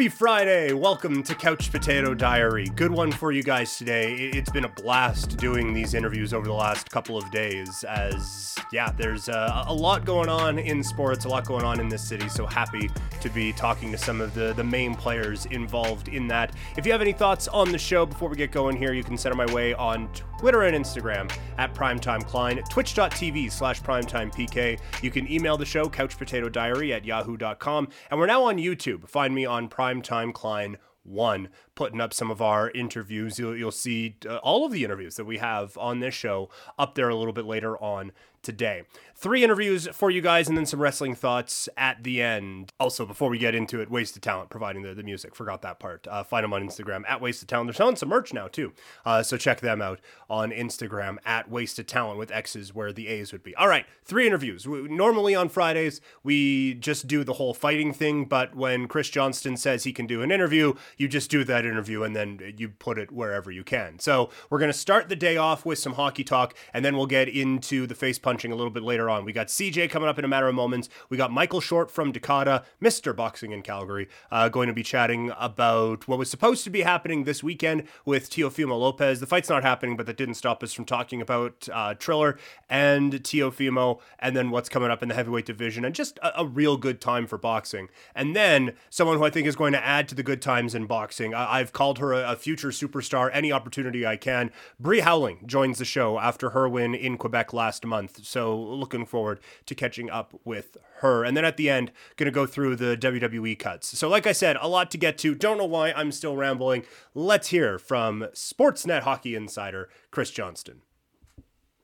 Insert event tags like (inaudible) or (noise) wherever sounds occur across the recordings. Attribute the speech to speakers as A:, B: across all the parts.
A: Happy Friday! Welcome to Couch Potato Diary. Good one for you guys today. It's been a blast doing these interviews over the last couple of days. As, yeah, there's uh, a, a, lot going on in sports, a lot going on in this city. So happy to be talking to some of the, the main players involved in that. If you have any thoughts on the show before we get going here, you can send them my way on Twitter and Instagram at PrimetimeKlein, twitch.tv slash PrimetimePK. You can email the show, couchpotatodiary at yahoo.com. And we're now on YouTube. Find me on Primetime Klein one putting up some of our interviews you'll, you'll see uh, all of the interviews that we have on this show up there a little bit later on today three interviews for you guys and then some wrestling thoughts at the end. Also, before we get into it, Wasted Talent providing the, the music. Forgot that part. Uh, find them on Instagram at Wasted Talent. They're selling some merch now too. Uh, so check them out on Instagram at Wasted Talent with X's where the A's would be. All right, three interviews. We, normally on Fridays, we just do the whole fighting thing, but when Chris Johnston says he can do an interview, you just do that interview and then you put it wherever you can. So we're going to start the day off with some hockey talk and then we'll get into the face punching a little bit later on. We got CJ coming up in a matter of moments. We got Michael Short from Dakota, Mr. Boxing in Calgary, uh, going to be chatting about what was supposed to be happening this weekend with Teofimo Lopez. The fight's not happening, but that didn't stop us from talking about uh, Triller and Teofimo, and then what's coming up in the heavyweight division, and just a, a, real good time for boxing. And then someone who I think is going to add to the good times in boxing. I- have called her a, a future superstar any opportunity I can. Brie Howling joins the show after her win in Quebec last month. So looking forward to catching up with her. And then at the end, to go through the WWE cuts. So, like I said, a lot to get to. Don't know why I'm still rambling. Let's hear from Sportsnet hockey insider Chris Johnston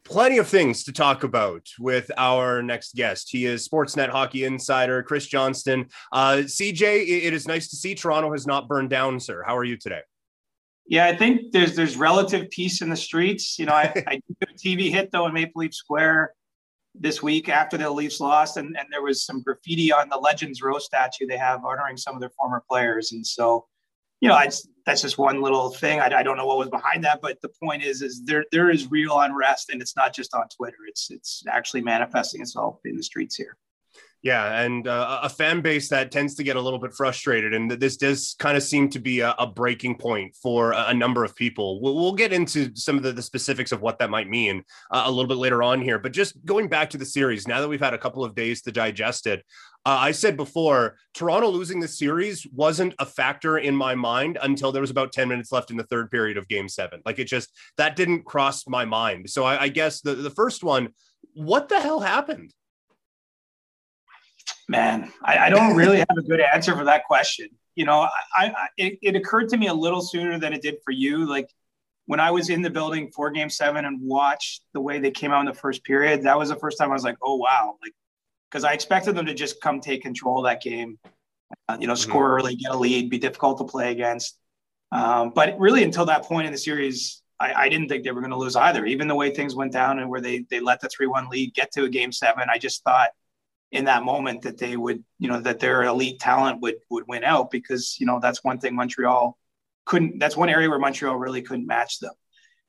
A: plenty of things to talk about with our next guest. He is Sportsnet hockey insider Chris Johnston. Uh, CJ, it is nice to see Toronto has not burned down, sir. How are you today?
B: Yeah, I think there's there's relative peace in the streets. You know, I, (laughs) I did a TV hit though in Maple Leaf Square this week after the Leafs lost, and, and there was some graffiti on the Legends Row statue they have honoring some of their former players. And so, you know, I, that's just one little thing. I, I don't know what was behind that, but the point is, is there there is real unrest, and it's not just on Twitter. It's it's actually manifesting itself in the streets here.
A: Yeah, and uh, a fan base that tends to get a little bit frustrated, and this does kind of seem to be a, a breaking point for a, number of people. We'll, we'll, get into some of the, the, specifics of what that might mean uh, a little bit later on here. But just going back to the series, now that we've had a couple of days to digest it, uh, I said before, Toronto losing the series wasn't a factor in my mind until there was about 10 minutes left in the third period of game seven. Like it just, that didn't cross my mind. So I, I guess the, the first one, what the hell happened?
B: Man, I, I don't really have a good answer for that question. You know, I, I it, it occurred to me a little sooner than it did for you. Like when I was in the building for Game Seven and watched the way they came out in the first period, that was the first time I was like, "Oh wow!" Like because I expected them to just come take control of that game, uh, you know, mm-hmm. score early, get a lead, be difficult to play against. Um, but really, until that point in the series, I, I didn't think they were going to lose either. Even the way things went down and where they they let the three one lead get to a Game Seven, I just thought in that moment that they would, you know, that their elite talent would would win out because you know that's one thing Montreal couldn't. That's one area where Montreal really couldn't match them.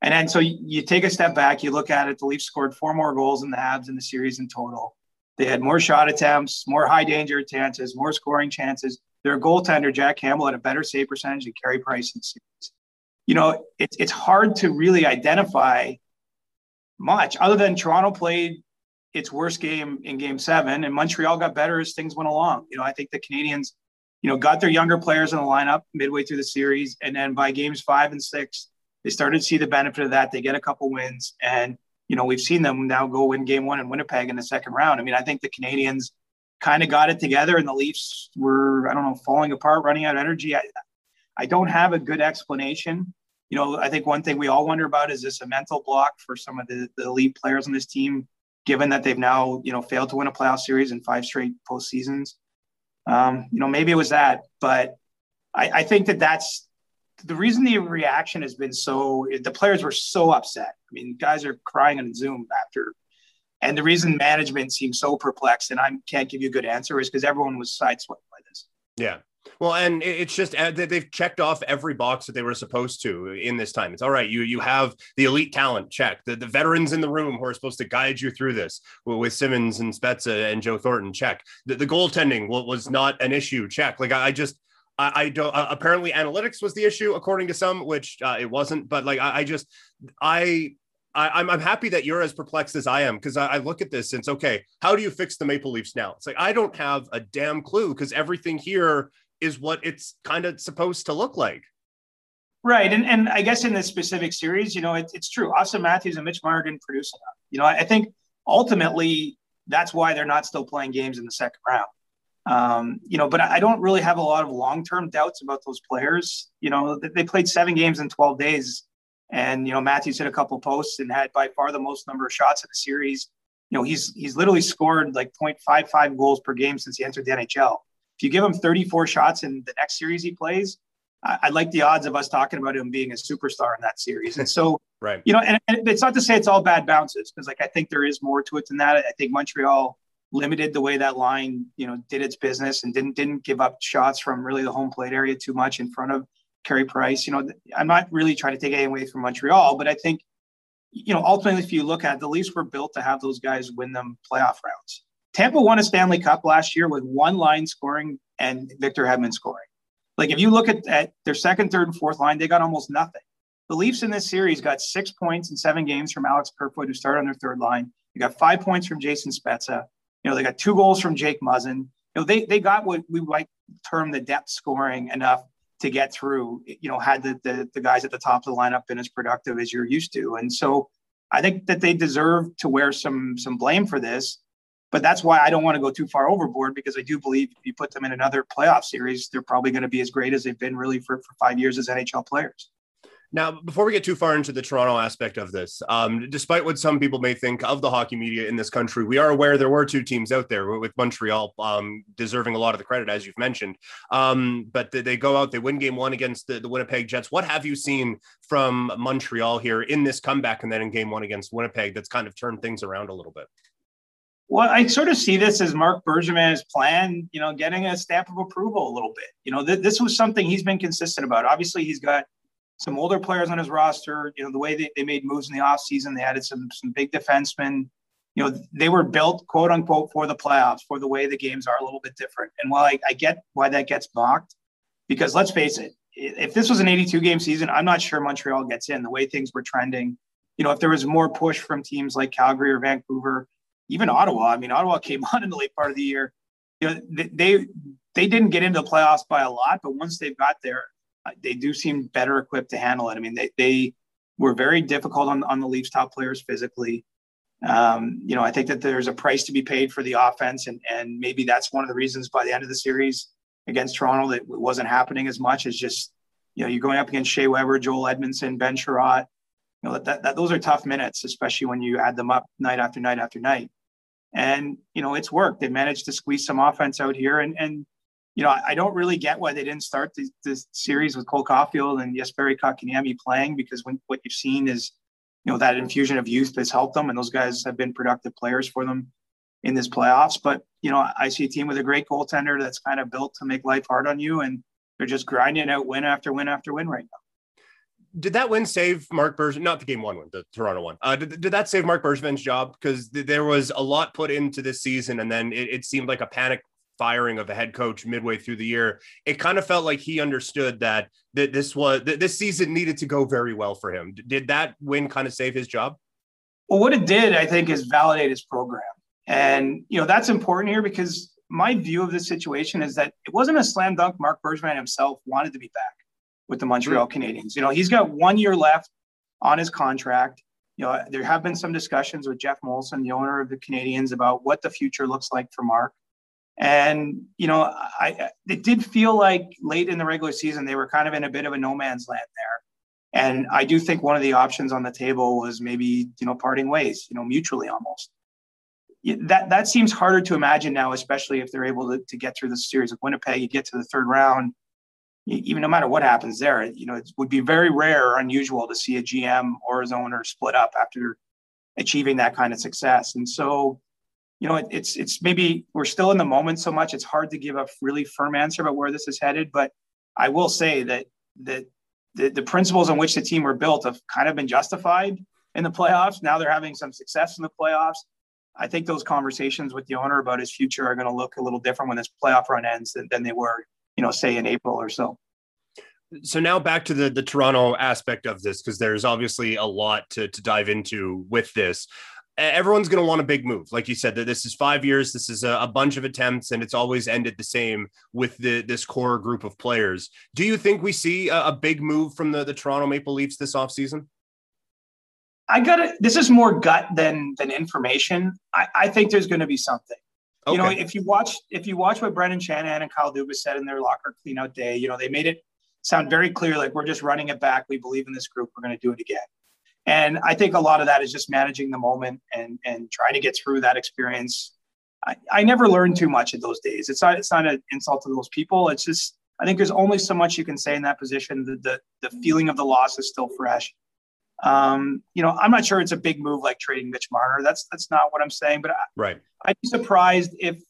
B: And then so you, take a step back, you look at it. The Leafs scored four more goals than the Habs in the series in total. They had more shot attempts, more high danger chances, more scoring chances. Their goaltender Jack Campbell had a better save percentage than Carey Price in the series. You know, it's it's hard to really identify much other than Toronto played its worst game in game seven, and Montreal got better as things went along. You know, I think the Canadiens, you know, got their younger players in the lineup midway through the series. And then by games five and six, they started to see the benefit of that. They get a couple wins. And, you know, we've seen them now go win game one in Winnipeg in the second round. I mean, I think the Canadiens kind of got it together and the Leafs were, I don't know, falling apart, running out of energy. I, I don't have a good explanation. You know, I think one thing we all wonder about is this a mental block for some of the, the elite players on this team given that they've now you know failed to win a playoff series in five straight postseasons. Um, you know, maybe it was that, but I, I think that that's the reason the reaction has been so. The players were so upset. I mean, guys are crying on Zoom after, and the reason management seems so perplexed, and I can't give you a good answer, is because everyone was sideswiped by this.
A: Yeah, well, and it's just uh, they've checked off every box that they were supposed to in this time. It's all right. You you have the elite talent check, the, the veterans in the room who are supposed to guide you through this with Simmonds and Spezza and Joe Thornton check. The, the goaltending was not an issue check. Like I just I, don't. Uh, apparently, analytics was the issue, according to some, which uh, it wasn't. But like, I, I just, I I, am I'm, I'm happy that you're as perplexed as I am because I, I, look at this and it's okay. How do you fix the Maple Leafs now? It's like I don't have a damn clue because everything here is what it's kind of supposed to look like.
B: Right, and and I guess in this specific series, you know, it, it's true. Auston Matthews and Mitch Marner didn't produce enough. You know, I, I, think ultimately that's why they're not still playing games in the second round. Um, you know, but I don't really have a lot of long term doubts about those players. You know, they played seven games in 12 days and you know, Matthews hit a couple posts and had by far the most number of shots in the series. You know, he's he's literally scored like 0.55 goals per game since he entered the NHL. If you give him 34 shots in the next series he plays, I, I like the odds of us talking about him being a superstar in that series. And so, (laughs)
A: right,
B: you know, and, and it's not to say it's all bad bounces because like I think there is more to it than that. I think Montreal limited the way that line, you know, did its business and didn't didn't give up shots from really the home plate area too much in front of Carey Price. You know, I'm not really trying to take anything away from Montreal, but I think, you know, ultimately, if you look at it, the Leafs were built to have those guys win them playoff rounds. Tampa won a Stanley Cup last year with one line scoring and Victor Hedman scoring. Like if you look at, at their second, third, and fourth line, they got almost nothing. The Leafs in this series got six points in seven games from Alex Kerfoot, who started on their third line. They got five points from Jason Spezza. You know, they got two goals from Jake Muzzin. You know, they they got what we might term the depth scoring enough to get through, you know, had the, the, the guys at the top of the lineup been as productive as you're used to. And so I think that they deserve to wear some some blame for this. But that's why I don't want to go too far overboard because I do believe if you put them in another playoff series, they're probably going to be as great as they've been really for, for five years as NHL players.
A: Now, before we get too far into the Toronto aspect of this, um, despite what some people may think of the hockey media in this country, we are aware there were two teams out there with Montreal um, deserving a lot of the credit, as you've mentioned. Um, but they go out, they win game one against the, the, Winnipeg Jets. What have you seen from Montreal here in this comeback and then in game one against Winnipeg that's kind of turned things around a little bit?
B: Well, I sort of see this as Marc Bergevin's plan, you know, getting a stamp of approval a little bit. You know, th- this was something he's been consistent about. Obviously, he's got some older players on his roster. You know, the way they, they made moves in the offseason, they added some some big defensemen. You know, they were built quote unquote for the playoffs, for the way the games are a little bit different. And while I, I get why that gets mocked, because let's face it, if this was an 82 game season, I'm not sure Montreal gets in the way things were trending. You know, if there was more push from teams like Calgary or Vancouver, even Ottawa. I mean, Ottawa (laughs) came on in the late part of the year. You know, they they didn't get into the playoffs by a lot, but once they've got there, they do seem better equipped to handle it. I mean, they, they were very difficult on, on the Leafs top players physically. Um, you know, I think that there's a price to be paid for the offense, and and maybe that's one of the reasons by the end of the series against Toronto that it wasn't happening as much as just you know you're going up against Shea Weber, Joel Edmundson, Ben Chiarot. You know that, that, that those are tough minutes, especially when you add them up night after night after night. And you know it's worked. They managed to squeeze some offense out here, and and you know, I don't really get why they didn't start this, series with Cole Caufield and Jesperi Kotkaniemi playing because when what you've seen is, you know, that infusion of youth has helped them, and those guys have been productive players for them in this playoffs. But you know, I see a team with a great goaltender that's kind of built to make life hard on you, and they're just grinding out win after win after win right now.
A: Did that win save Marc Bergevin? Not the game one win, the Toronto one. Uh, did, did that save Marc Bergevin's job? Because th- there was a lot put into this season, and then it, it seemed like a panic firing of a head coach midway through the year, it kind of felt like he understood that that this was this season needed to go very well for him. Did that win kind of save his job?
B: Well, what it did, I think, is validate his program, and you know that's important here because my view of this situation is that it wasn't a slam dunk. Marc Bergevin himself wanted to be back with the Montreal. Canadiens. You know, he's got one year left on his contract. You know, there have been some discussions with Geoff Molson, the owner of the Canadiens, about what the future looks like for Marc. And you know, I it did feel like late in the regular season they were kind of in a bit of a no man's land there. And I do think one of the options on the table was maybe you know parting ways, you know, mutually almost. That that seems harder to imagine now, especially if they're able to, to get through the series of Winnipeg. You get to the third round, even no matter what happens there, you know, it would be very rare or unusual to see a GM or his owner split up after achieving that kind of success. And so you know, it, it's it's maybe we're still in the moment so much. It's hard to give a really firm answer about where this is headed. But I will say that that the, the principles on which the team were built have kind of been justified in the playoffs. Now they're having some success in the playoffs. I think those conversations with the owner about his future are going to look a little different when this playoff run ends than, than they were, you know, say in April or so.
A: So now back to the the Toronto aspect of this, because there's obviously a lot to to dive into with this everyone's going to want a big move. Like you said, that this is five years. This is a, bunch of attempts, and it's always ended the same with the this core group of players. Do you think we see a, a big move from the, the Toronto Maple Leafs this offseason?
B: I got it. This is more gut than than information. I, I think there's going to be something. Okay. You know, if you watch if you watch what Brendan Shanahan and Kyle Dubas said in their locker cleanout day, you know, they made it sound very clear like we're just running it back. We believe in this group. We're going to do it again. And I think a lot of that is just managing the moment and and trying to get through that experience. I, I never learned too much in those days. It's not it's not an insult to those people. It's just I think there's only so much you can say in that position. The the, the feeling of the loss is still fresh. Um, you know, I'm not sure it's a big move like trading Mitch Marner. That's that's not what I'm saying. But I,
A: right,
B: I'd be surprised if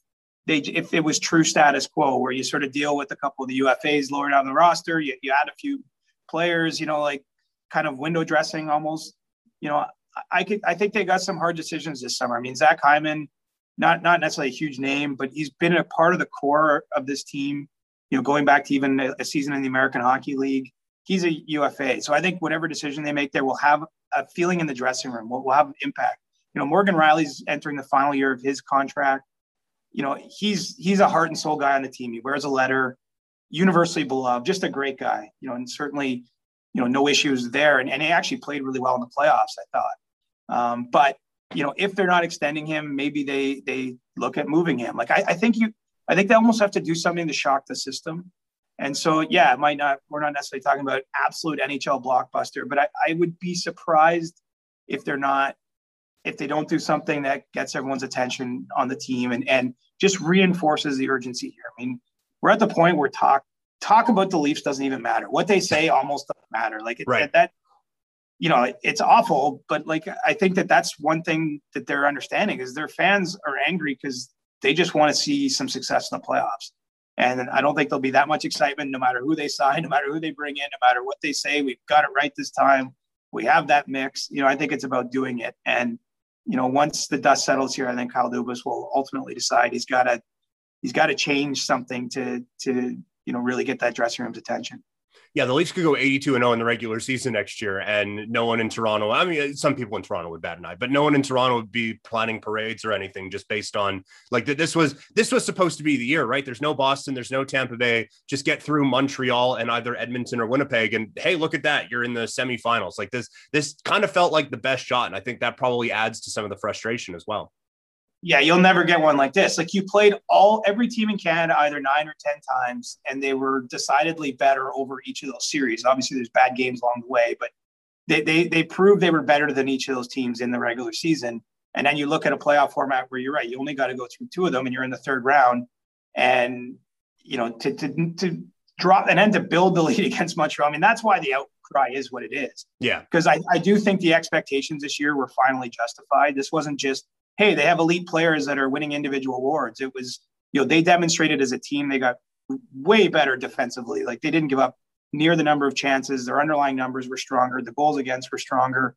B: they if it was true status quo where you sort of deal with a couple of the UFAs lower down the roster. You you add a few players. You know, like kind of window dressing almost. You know, I could I think they got some hard decisions this summer. I mean, Zach Hyman, not not necessarily a huge name, but he's been a part of the core of this team. You know, going back to even a season in the American Hockey League, he's a UFA. So I think whatever decision they make there will have a feeling in the dressing room. Will, will have an impact. You know, Morgan Rielly's entering the final year of his contract. You know, he's he's a heart and soul guy on the team. He wears a letter, universally beloved, just a great guy. You know, and certainly you know, no issues there. And, and he actually played really well in the playoffs, I thought. Um, but you know, if they're not extending him, maybe they they look at moving him. Like I, I think you, I think they almost have to do something to shock the system. And so, yeah, it might not. We're not necessarily talking about absolute NHL blockbuster, but I, I would be surprised if they're not, if they don't do something that gets everyone's attention on the team and and just reinforces the urgency here. I mean, we're at the point where talk talk about the Leafs doesn't even matter. What they say almost doesn't matter. Like it, right. that, you know, it's awful, but like I think that that's one thing that they're understanding is their fans are angry because they just want to see some success in the playoffs. And I don't think there'll be that much excitement no matter who they sign, (laughs) no matter who they bring in, no matter what they say. We've got it right this time. We have that mix. You know, I think it's about doing it. And, you know, once the dust settles here, I think Kyle Dubas will ultimately decide he's got to he's got to change something to to you know really get that dressing room's attention.
A: Yeah, the Leafs could go 82 and 0 in the regular season next year, and no one in Toronto. I mean, some people in Toronto would bat an eye, but no one in Toronto would be planning parades or anything just based on like that. This was this was supposed to be the year, right? There's no Boston, there's no Tampa Bay. Just get through Montreal and either Edmonton or Winnipeg, and hey, look at that, you're in the semifinals. Like this, this kind of felt like the best shot, and I think that probably adds to some of the frustration as well
B: yeah, you'll never get one like this. Like you played all every team in Canada either nine or ten times, and they were decidedly better over each of those series. Obviously, there's bad games along the way, but they they they proved they were better than each of those teams in the regular season. And then you look at a playoff format where you're right, you only got to go through two of them, and you're in the third round. And you know to to to drop and then to build the (laughs) lead against Montreal. I mean, that's why the outcry is what it is.
A: Yeah,
B: because I I do think the expectations this year were finally justified. This wasn't just hey, they have elite players that are winning individual awards. It was, you know, they demonstrated as a team they got way better defensively. Like they didn't give up near the number of chances. Their underlying numbers were stronger. The goals against were stronger.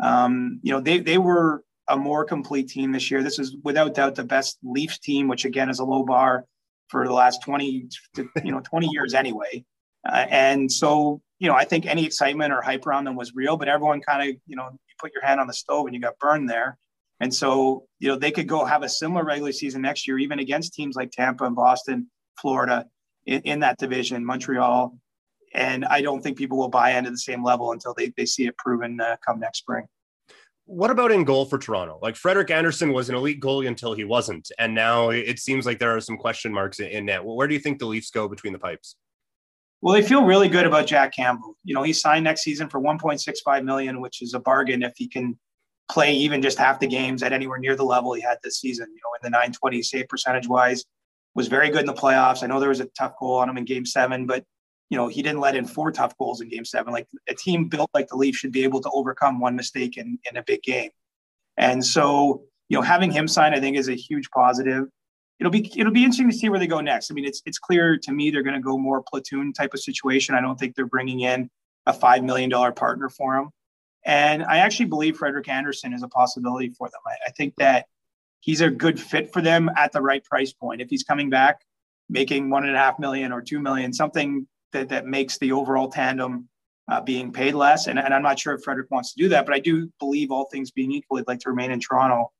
B: Um, you know, they they were a more complete team this year. This is without doubt the best Leafs team, which again is a low bar for the last 20 to, you know 20 years anyway. Uh, and so, you know, I think any excitement or hype around them was real, but everyone kind of, you know, you put your hand on the stove and you got burned there. And so, you know, they could go have a similar regular season next year, even against teams like Tampa and Boston, Florida in, in that division, Montreal. And I don't think people will buy into the same level until they, they see it proven uh, come next spring.
A: What about in goal for Toronto? Like Frederik Andersen was an elite goalie until he wasn't. And now it seems like there are some question marks in net. Where do you think the Leafs go between the pipes?
B: Well, they feel really good about Jack Campbell. You know, he signed next season for 1.65 million, which is a bargain if he can play even just half the games at anywhere near the level he had this season. You know, in the 920 save percentage wise, was very good in the playoffs. I know there was a tough goal on him in game seven, but you know, he didn't let in four tough goals in game seven. Like a team built like the Leafs should be able to overcome one mistake in, in a big game. And so, you know, having him sign, I think is a huge positive. It'll be it'll be interesting to see where they go next. I mean, it's it's clear to me they're going to go more platoon type of situation. I don't think they're bringing in a five million dollar partner for him. And I actually believe Frederik Andersen is a possibility for them. I, I, think that he's a good fit for them at the right price point. If he's coming back, making one and a half million or two million, something that, that makes the overall tandem uh, being paid less. And, and I'm not sure if Frederik wants to do that, but I do believe all things being equal, he'd like to remain in Toronto.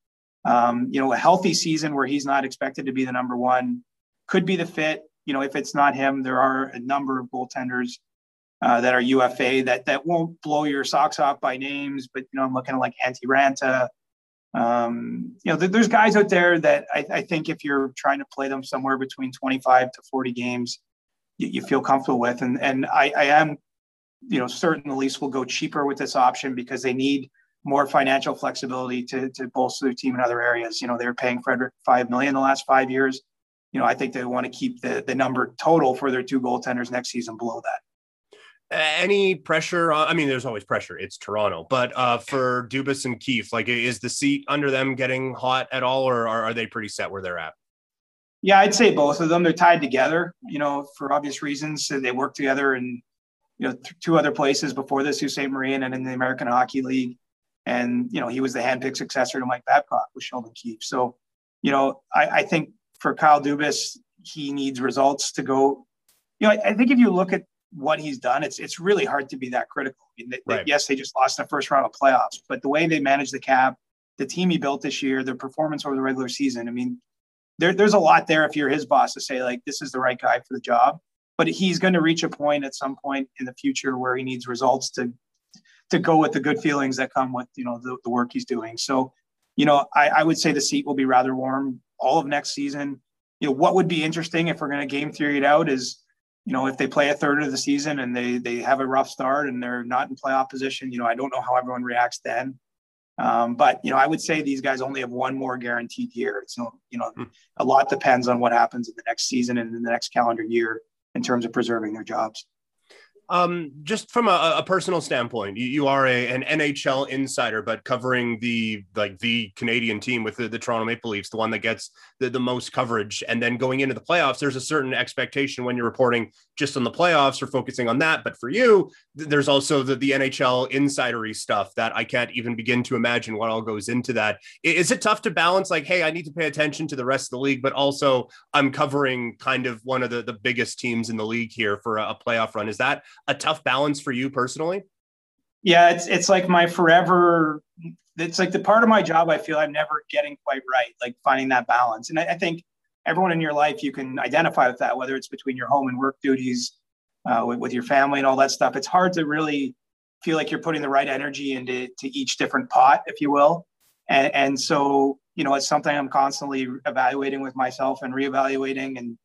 B: Um, you know, a healthy season where he's not expected to be the number one could be the fit. You know, if it's not him, there are a number of goaltenders uh, that are UFA that that won't blow your socks off by names, but you know, I'm looking at like Antti Raanta. Um, you know, th- there's guys out there that I, I, think if you're trying to play them somewhere between 25 to 40 games, you, you feel comfortable with. And and I, I am you know, certain the Leafs will go cheaper with this option because they need more financial flexibility to, to bolster their team in other areas. You know, they were paying Frederik five million the last five years. You know, I think they want to keep the the number total for their two goaltenders next season below that.
A: Any pressure? On, I mean, there's always pressure. It's Toronto, but uh, for Dubas and Keefe, like, is the seat under them getting hot at all, or are, are they pretty set where they're at?
B: Yeah, I'd say both of them. They're tied together. You know, for obvious reasons. They work together and you know, th- two other places before this, Ste. Marie and in the American Hockey League. And, you know, he was the handpicked successor to Mike Babcock with Sheldon Keefe. So, you know, I, I think for Kyle Dubas, he needs results to go. You know, I, I, think if you look at what he's done, it's it's really hard to be that critical. I mean, they, right. they, yes, they just lost the first round of playoffs, but the way they managed the cap, the team he built this year, their performance over the regular season, I mean, there, there's a lot there if you're his boss to say like this is the right guy for the job but he's going to reach a point at some point in the future where he needs results to to go with the good feelings that come with you know the, the work he's doing so you know I, I would say the seat will be rather warm all of next season you know what would be interesting if we're going to game theory it out is you know if they play a third of the season and they they have a rough start and they're not in playoff position you know i don't know how everyone reacts then um, but you know i would say these guys only have one more guaranteed year so you know hmm. a lot depends on what happens in the next season and in the next calendar year in terms of preserving their jobs.
A: Um, just from a, a personal standpoint, you, you, are a, an NHL insider, but covering the like the Canadian team with the, the Toronto Maple Leafs, the one that gets the, the most coverage. And then going into the playoffs, there's a certain expectation when you're reporting just on the playoffs or focusing on that. But for you, there's also the, the NHL insidery stuff that I can't even begin to imagine what all goes into that. Is it tough to balance like, hey, I need to pay attention to the rest of the league, but also I'm covering kind of one of the, the biggest teams in the league here for a, a playoff run? Is that a tough balance for you personally?
B: Yeah, it's it's like my forever. It's like the part of my job I feel I'm never getting quite right, like finding that balance. And I, I think everyone in your life you can identify with that, whether it's between your home and work duties, uh, with, with your family and all that stuff. It's hard to really feel like you're putting the right energy into to each different pot, if you will. And, and so, you know, it's something I'm constantly evaluating with myself and reevaluating and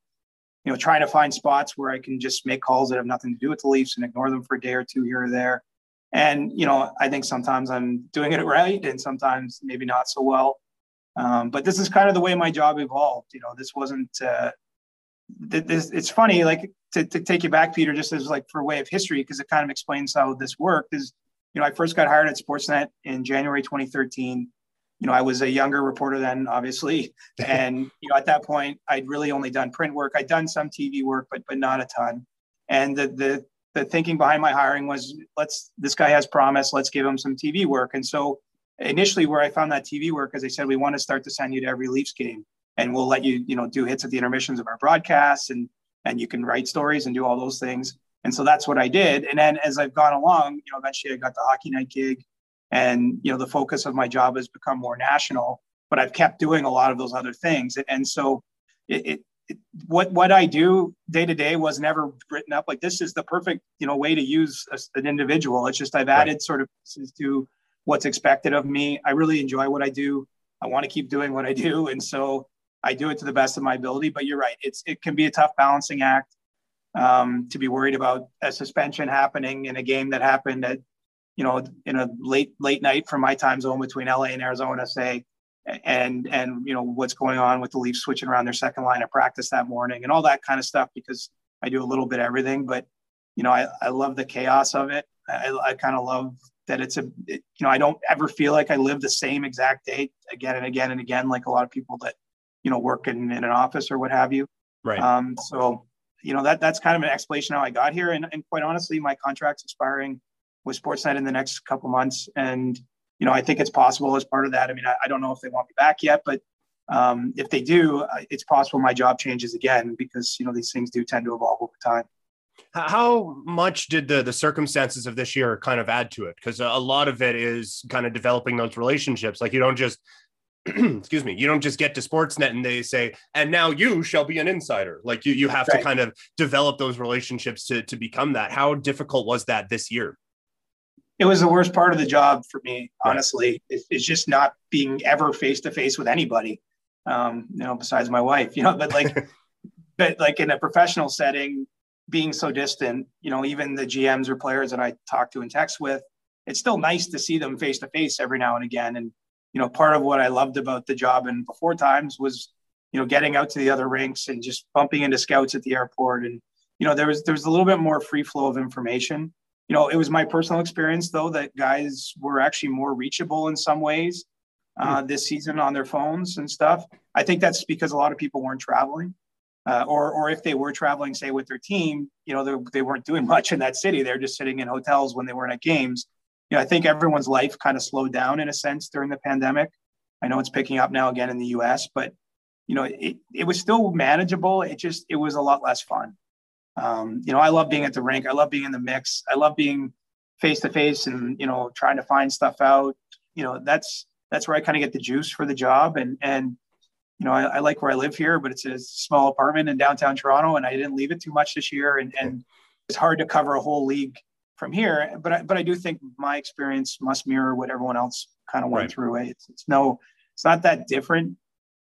B: you know, trying to find spots where I can just make calls that have nothing to do with the Leafs and ignore them for a day or two here or there. And, you know, I think sometimes I'm doing it right and sometimes maybe not so well. Um, but this is kind of the way my job evolved. You know, this wasn't, uh, this, it's funny, like to, to take you back, Peter, just as like for a way of history, because it kind of explains how this worked is, you know, I first got hired at Sportsnet in January 2013 you know, I was a younger reporter then, obviously, (laughs) and you know, at that point, I'd really only done print work. I'd done some TV work, but but not a ton. And the the the thinking behind my hiring was, let's this guy has promise, let's give him some TV work. And so initially, where I found that TV work, as I said, we want to start to send you to every Leafs game, and we'll let you, you know, do hits at the intermissions of our broadcasts, and and you can write stories and do all those things. And so that's what I did. And then as I've gone along, you know, eventually I got the hockey night gig and you know the focus of my job has become more national but i've kept doing a lot of those other things. And so it, it, it what what i do day to day was never written up. Like this is the perfect you know way to use a, an individual. It's just i've added right. sort of pieces to what's expected of me. I really enjoy what i do. I want to keep doing what i do. (laughs) And so i do it to the best of my ability. But you're right. It's it can be a tough balancing act um, to be worried about a suspension happening in a game that happened at you know, in a late late night from my time zone between LA and Arizona, say, and and you know what's going on with the Leafs switching around their second line of practice that morning and all that kind of stuff because I do a little bit of everything. But you know, I, I love the chaos of it. I, I kind of love that it's a it, you know I don't ever feel like I live the same exact day again and again and again like a lot of people that you know work in, in an office or what have you.
A: Right.
B: Um, so you know that that's kind of an explanation how I got here. And, and quite honestly, my contract's expiring with Sportsnet in the next couple months. And, you know, I think it's possible as part of that. I mean, I, I don't know if they want me back yet, but um, if they do, it's possible my job changes again because you know these things do tend to evolve over time.
A: How much did the the circumstances of this year kind of add to it? Because a lot of it is kind of developing those relationships. Like you don't just (clears throat) excuse me, you don't just get to Sportsnet and they say, and now you shall be an insider. Like you, you have right. to kind of develop those relationships to, to become that. How difficult was that this year?
B: It was the worst part of the job for me, honestly. Right. It's just not being ever face to face with anybody um, you know, besides my wife, (laughs) you know, but like, (laughs) but like in a professional setting, being so distant, you know, even the GMs or players that I talk to and text with, it's still nice to see them face to face every now and again. And, you know, part of what I loved about the job and before times was, you know, getting out to the other rinks and just bumping into scouts at the airport. And, you know, there was, there was a little bit more free flow of information. You know, it was my personal experience though, that guys were actually more reachable in some ways uh, hmm. this season on their phones and stuff. I think that's because a lot of people weren't traveling, uh, or or if they were traveling, say with their team, you know, they, they weren't doing (laughs) much in that city. They're just sitting in hotels when they weren't at games. You know, I think everyone's life kind of slowed down in a sense during the pandemic. I know it's picking up now again in the U.S., but you know, it, it was still manageable. It just it was a lot less fun. Um, you know, I love being at the rink. I love being in the mix. I love being face to face and you know trying to find stuff out. You know, that's that's where I kind of get the juice for the job. And and you know, I, I, like where I live here, but it's a small apartment in downtown Toronto, and I didn't leave it too much this year. And and it's hard to cover a whole league from here. But I, but I do think my experience must mirror what everyone else kind of went right. through. It's, it's no, it's not that different.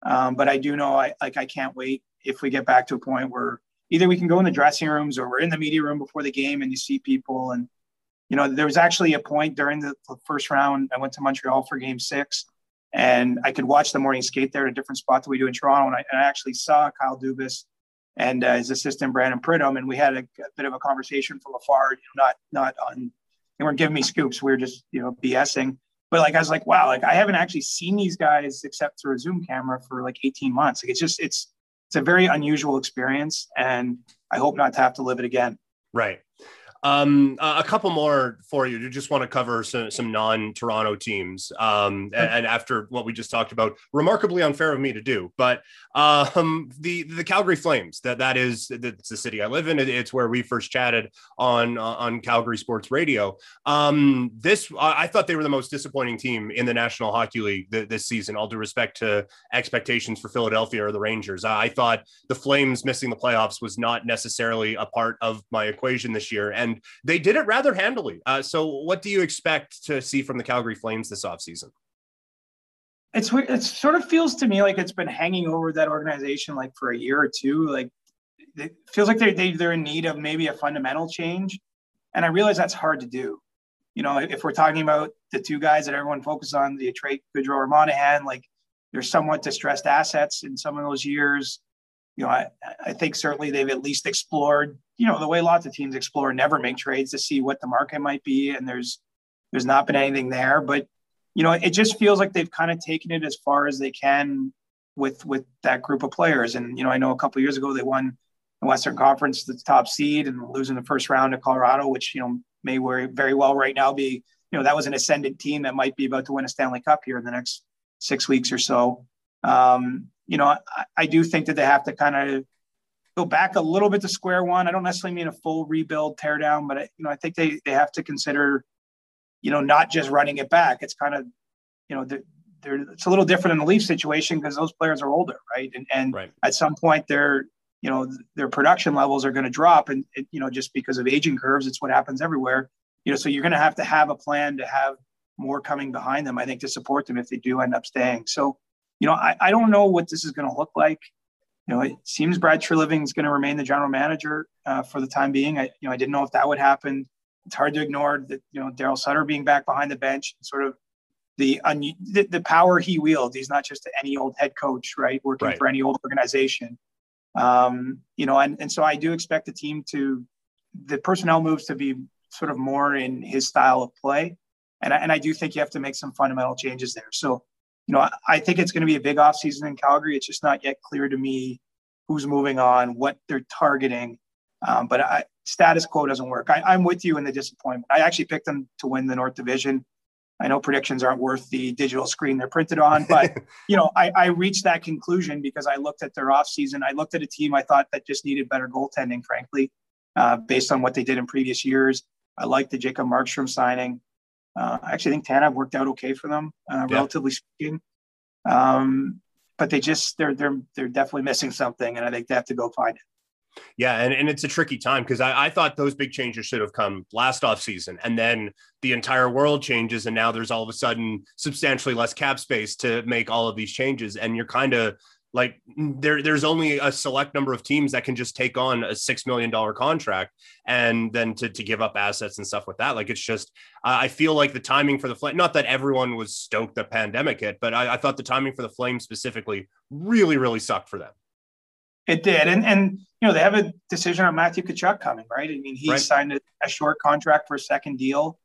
B: Um, but I do know I like I can't wait if we get back to a point where either we can go in the dressing rooms or we're in the media room before the game and you see people and you know, there was actually a point during the first round, I went to Montreal for game six and I could watch the morning skate there at a different spot that we do in Toronto. And I, and I actually saw Kyle Dubas and uh, his assistant Brandon Pridham, and we had a, a, bit of a conversation from afar. You know, not not on, they weren't giving me scoops. We were just you know BSing. But like I was like, wow, like I haven't actually seen these guys except through a Zoom camera for like 18 months. Like it's just it's it's a very unusual experience, and I hope not to have to live it again.
A: Right. Um, a couple more for you. You just want to cover some, some non-Toronto teams. Um, and, and, after what we just talked about, remarkably unfair of me to do, but um, the the Calgary Flames. That that is it's the city I live in. It's where we first chatted on on Calgary Sports Radio. Um, this I thought they were the most disappointing team in the National Hockey League th- this season. All due respect to expectations for Philadelphia or the Rangers, I thought the Flames missing the playoffs was not necessarily a part of my equation this year, and and they did it rather handily. Uh, so, what do you expect to see from the Calgary Flames this offseason?
B: It's it sort of feels to me like it's been hanging over that organization like for a year or two. Like it feels like they're they, they're in need of maybe a fundamental change, and I realize that's hard to do. You know, if we're talking about the two guys that everyone focuses on, the Trey Gaudreau or Monahan, like they're somewhat distressed assets in some of those years you know, I, I think certainly they've at least explored, you know, the way lots of teams explore never make trades to see what the market might be. And there's there's not been anything there. But, you know, it just feels like they've kind of taken it as far as they can with with that group of players. And, you know, I know a couple years ago they won the Western Conference, the top seed, and losing the first round to Colorado, which, you know, may very well right now be, you know, that was an ascendant team that might be about to win a Stanley Cup here in the next six weeks or so. Um, you know, I, I do think that they have to kind of go back a little bit to square one. I don't necessarily mean a full rebuild, tear down, but I, you know, I think they they have to consider, you know, not just running it back. It's kind of, you know, they're, they're it's a little different in the Leaf situation because those players are older, right? And and right. at some point, their you know their production levels are going to drop, and it, you know just because of aging curves, it's what happens everywhere. You know, so you're going to have to have a plan to have more coming behind them. I think to support them if they do end up staying. So you know, I, I don't know what this is going to look like. You know, it seems Brad Treliving is going to remain the general manager uh, for the time being. I, you know, I didn't know if that would happen. It's hard to ignore that, you know, Daryl Sutter being back behind the bench, sort of the, un- the, the power he wields. He's not just any old head coach, right, working right. for any old organization. Um, you know, and, and so I do expect the team to, the personnel moves to be sort of more in his style of play. And I, and I do think you have to make some fundamental changes there. So you know, I think it's going to be a big offseason in Calgary. It's just not yet clear to me who's moving on, what they're targeting. Um, but I, status quo doesn't work. I, am with you in the disappointment. I actually picked them to win the North Division. I know predictions aren't worth the digital screen they're printed on, but (laughs) you know, I, I reached that conclusion because I looked at their offseason. I looked at a team I thought that just needed better goaltending, frankly, uh, based on what they did in previous years. I like the Jacob Markstrom signing. Uh, I actually think Tanev worked out okay for them, uh, yeah. relatively speaking. Um, but they just they're they're they're definitely missing something, and I think they have to go find it.
A: Yeah, and, and it's a tricky time because I, I thought those big changes should have come last off season, and then the entire world changes, and now there's all of a sudden substantially less cap space to make all of these changes, and you're kind of like there there's only a select number of teams that can just take on a six million dollar contract and then to, to give up assets and stuff with that. Like it's just i feel like the timing for the flame not that everyone was stoked the pandemic hit but I, I thought the timing for the flame specifically really really sucked for them.
B: It did. And and you know they have a decision on matthew Tkachuk coming right? I mean he right. signed a, a, short contract for a second deal.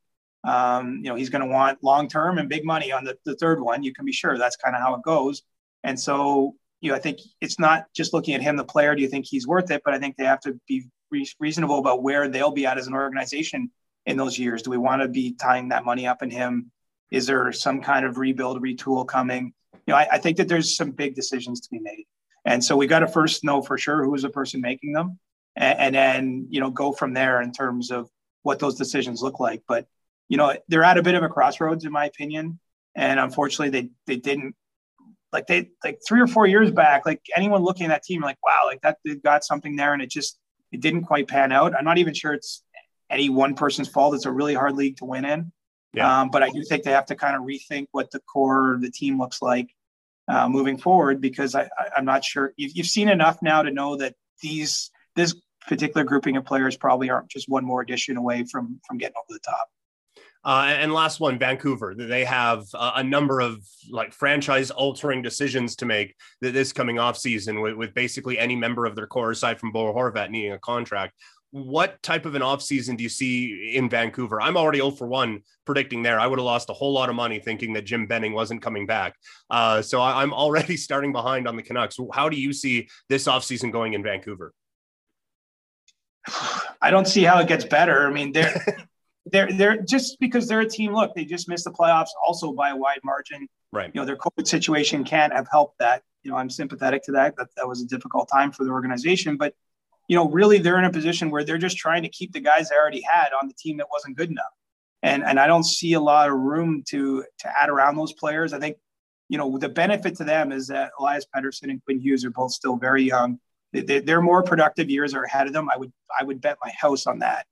B: Um, you know he's going to want long term and big money on the, the third one. You can be sure that's kind of how it goes. And so you know, I think it's not just looking at him, the player. Do you think he's worth it? But I think they have to be re- reasonable about where they'll be at as an organization in those years. Do we want to be tying that money up in him? Is there some kind of rebuild, retool coming? You know, I, I think that there's some big decisions to be made, and so we got to first know for sure who is the person making them, and, and then you know go from there in terms of what those decisions look like. But you know, they're at a bit of a crossroads, in my opinion, and unfortunately, they they didn't like they like three or four years back, like anyone looking at that team, like wow, like that they've got something there, and it just it didn't quite pan out. I'm not even sure it's any one person's fault. It's a really hard league to win in. Yeah. Um, but I do think they have to kind of rethink what the core of the team looks like uh, moving forward because I, I, am not sure you've, you've seen enough now to know that these this particular grouping of players probably aren't just one more addition away from from getting over the top.
A: Uh, and last one, Vancouver. They have a, a number of like franchise altering decisions to make this coming off season with, with basically any member of their core aside from Bo Horvat needing a contract. What type of an offseason do you see in Vancouver? I'm already 0 for 1 predicting there. I would have lost a whole lot of money thinking that Jim Benning wasn't coming back. Uh, so I, I'm already (laughs) starting behind on the Canucks. How do you see this offseason going in Vancouver? (sighs)
B: I don't see how it gets better. I mean, they're (laughs) they're they're just because they're a team. Look, they just missed the playoffs also by a wide margin.
A: Right.
B: You know, their COVID situation can't have helped that. You know, I'm sympathetic to that. That that was a difficult time for the organization, but you know, really they're in a position where they're just trying to keep the guys they already had on the team that wasn't good enough. And and I don't see a lot of room to to add around those players. I think, you know, the benefit to them is that Elias Pettersson and Quinn Hughes are both still very young. They, their more productive years are ahead of them. I would I would bet my house on that.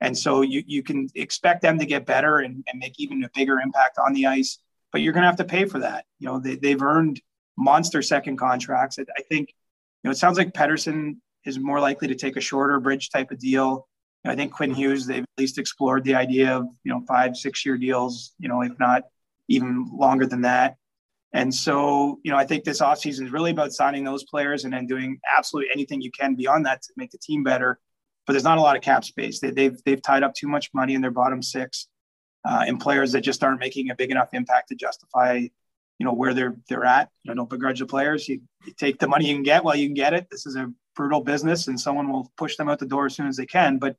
B: And so you, you can expect them to get better and, and make even a bigger impact on the ice, but you're going to have to pay for that. You know, they, they've earned monster second contracts. I, think, you know, it sounds like Pettersson is more likely to take a shorter bridge type of deal. I think Quinn Hughes, they've at least explored the idea of, you know, five, six year deals, you know, if not even longer than that. And so, you know, I think this offseason is really about signing those players and then doing absolutely anything you can beyond that to make the team better but there's not a lot of cap space. They, have they've, they've tied up too much money in their bottom six, uh, in players that just aren't making a big enough impact to justify, you know, where they're they're at. You know, don't begrudge the players. You, you take the money you can get while you can get it. This is a brutal business, and someone will push them out the door as soon as they can. But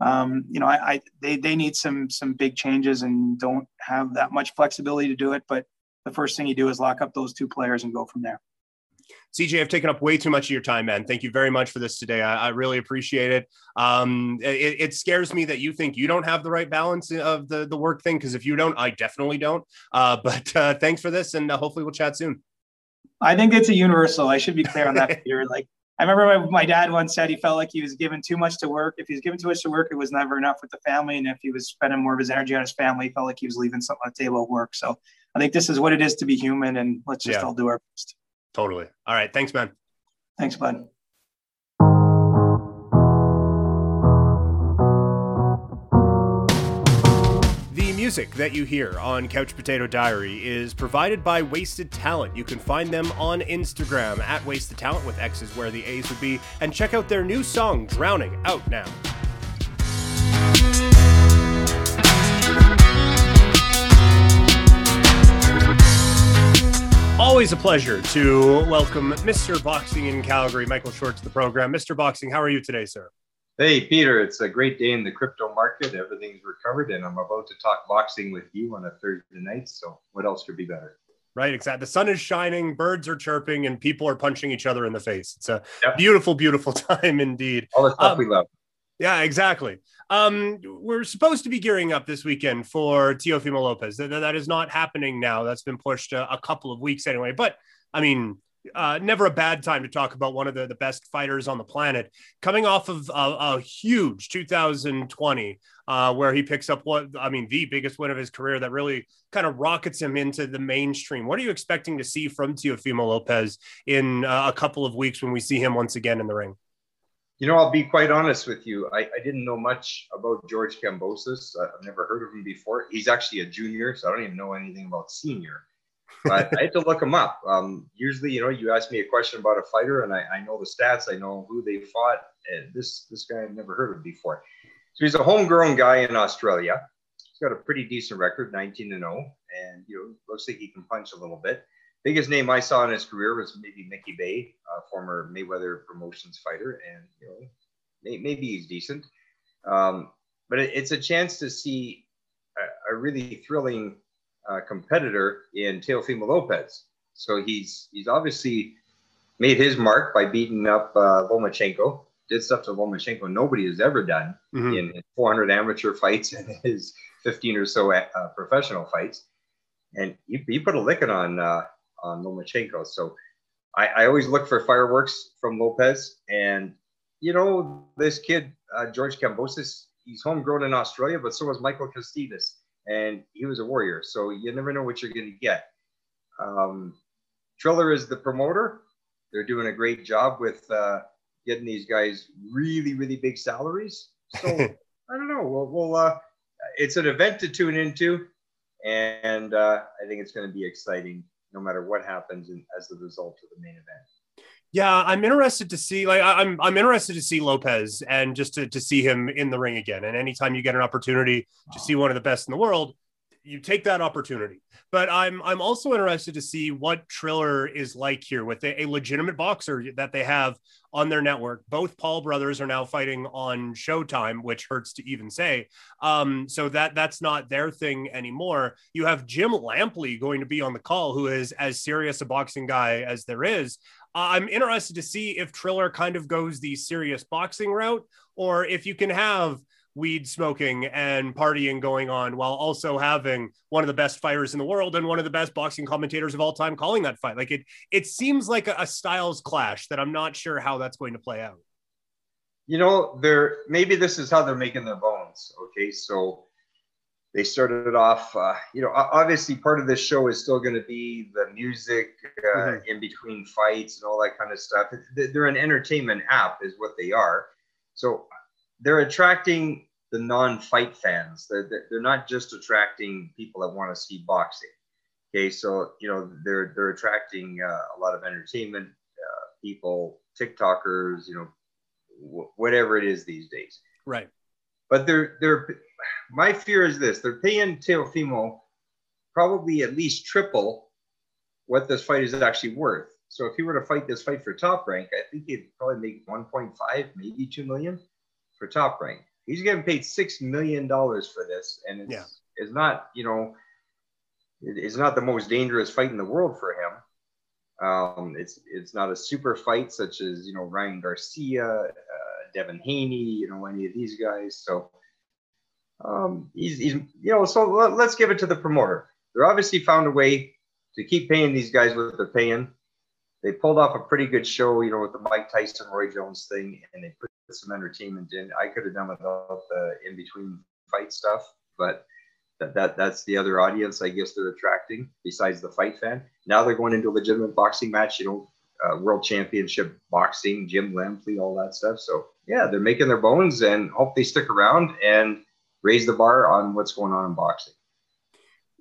B: um, you know, I, I they they need some some big changes and don't have that much flexibility to do it. But the first thing you do is lock up those two players and go from there.
A: CJ, I've taken up way too much of your time, man. Thank you very much for this today. I, I really appreciate it. Um, it. it. scares me that you think you don't have the right balance of the, the work thing, because if you don't, I definitely don't. Uh, but uh, thanks for this, and uh, hopefully we'll chat soon.
B: I think it's a universal. I should be clear on that. (laughs) Here, like I remember my, my dad once said he felt like he was given too much to work. If he was given too much to work, it was never enough with the family. And if he was spending more of his energy on his family, he felt like he was leaving something on the table at work. So I think this is what it is to be human, and let's just yeah. all do our best.
A: Totally. All right. Thanks, man.
B: Thanks, bud.
A: The music that you hear on Couch Potato Diary is provided by Wasted Talent. You can find them on Instagram at Wasted Talent with X's where the A's would be, and check out their new song, Drowning, out now. Always a pleasure to welcome Mr. Boxing in Calgary, Michael Short, to the program. Mr. Boxing, how are you today, sir?
C: Hey, Peter, it's a great day in the crypto market. Everything's recovered, and I'm about to talk boxing with you on a Thursday night. So, what else could be better?
A: Right, exactly. The sun is shining, birds are chirping, and people are punching each other in the face. It's a yep. beautiful, beautiful (laughs) time indeed.
C: All the stuff um, we love.
A: Yeah, exactly. Um, we're supposed to be gearing up this weekend for Teofimo Lopez. That, that is not happening now. That's been pushed a, a couple of weeks anyway. But I mean, uh, never a bad time to talk about one of the, the best fighters on the planet. Coming off of a, a huge 2020, uh, where he picks up what I mean, the biggest win of his career that really kind of rockets him into the mainstream. What are you expecting to see from Teofimo Lopez in uh, a couple of weeks when we see him once again in the ring?
C: You know, I'll be quite honest with you. I, I didn't know much about George Kambosos. I've never heard of him before. He's actually a junior, so I don't even know anything about senior but I had to look him up. Um, usually, you know, you ask me a question about a fighter, and I, I know the stats, I know who they fought. And this this guy I've never heard of before. So he's a homegrown guy in Australia. He's got a pretty decent record, 19 and 0, and you know, looks like he can punch a little bit. Biggest name I saw in his career was maybe Mickey Bey, a former Mayweather Promotions fighter, and you know, maybe he's decent. Um, but it's a chance to see a, a really thrilling uh, competitor in Teofimo Lopez. So he's he's obviously made his mark by beating up uh, Lomachenko. Did stuff to Lomachenko nobody has ever done mm-hmm. in 400 amateur (laughs) fights and his 15 or so uh, professional fights. And he, he put a licking on uh, on Lomachenko. So I, I, always look for fireworks from Lopez. And you know this kid uh, George Kambosos, he's homegrown in Australia, but so was Michael Katsidis and he was a warrior. So you never know what you're going to get. Um, Triller is the promoter. They're doing a great job with uh, getting these guys really, really big salaries. So (laughs) I don't know. We'll, we'll uh, it's an event to tune into, and uh, I think it's going to be exciting no matter what happens in, as the result of the main event.
A: Yeah, I'm interested to see. Like, I'm I'm interested to see Lopez and just to, to see him in the ring again. And anytime you get an opportunity to see one of the best in the world, you take that opportunity. But I'm I'm also interested to see what Triller is like here with a, a, legitimate boxer that they have on their network. Both Paul brothers are now fighting on Showtime, which hurts to even say. Um, so that that's not their thing anymore. You have Jim Lampley going to be on the call, who is as serious a boxing guy as there is. Uh, I'm interested to see if Triller kind of goes the serious boxing route, or if you can have weed smoking and partying going on while also having one of the best fighters in the world and one of the best boxing commentators of all time calling that fight. Like it, it seems like a, a styles clash that I'm not sure how that's going to play out.
C: You know, they're maybe this is how they're making their bones. Okay, so they started off, uh, you know, obviously part of this show is still going to be the music uh, mm-hmm. in between fights and all that kind of stuff. They're an entertainment app, is what they are. So they're attracting the non-fight fans. They're, they're not just attracting people that want to see boxing. Okay, so you know they're they're attracting uh, a lot of entertainment uh, people, TikTokers, you know, w- whatever it is these days.
A: Right.
C: But they're they're my fear is this they're paying Teofimo probably at least triple what this fight is actually worth. So if he were to fight this fight for top rank, I think he'd probably make 1.5, maybe 2 million for top rank. He's getting paid $6 million for this. And it's, yeah. it's not, you know, it's not the most dangerous fight in the world for him. Um, it's it's not a super fight such as you know Ryan Garcia, uh, Devin Haney, you know any of these guys. So um, he's, he's, you know, so let, let's give it to the promoter. They're obviously found a way to keep paying these guys what they're paying. They pulled off a pretty good show, you know, with the Mike Tyson, Roy Jones thing, and they put some entertainment in. I could have done without the in between fight stuff, but that, that that's the other audience I guess they're attracting besides the fight fan. Now they're going into a legitimate boxing match, you know, uh, world championship boxing, Jim Lampley, all that stuff. So yeah, they're making their bones and hope they stick around and raise the bar on what's going on in boxing.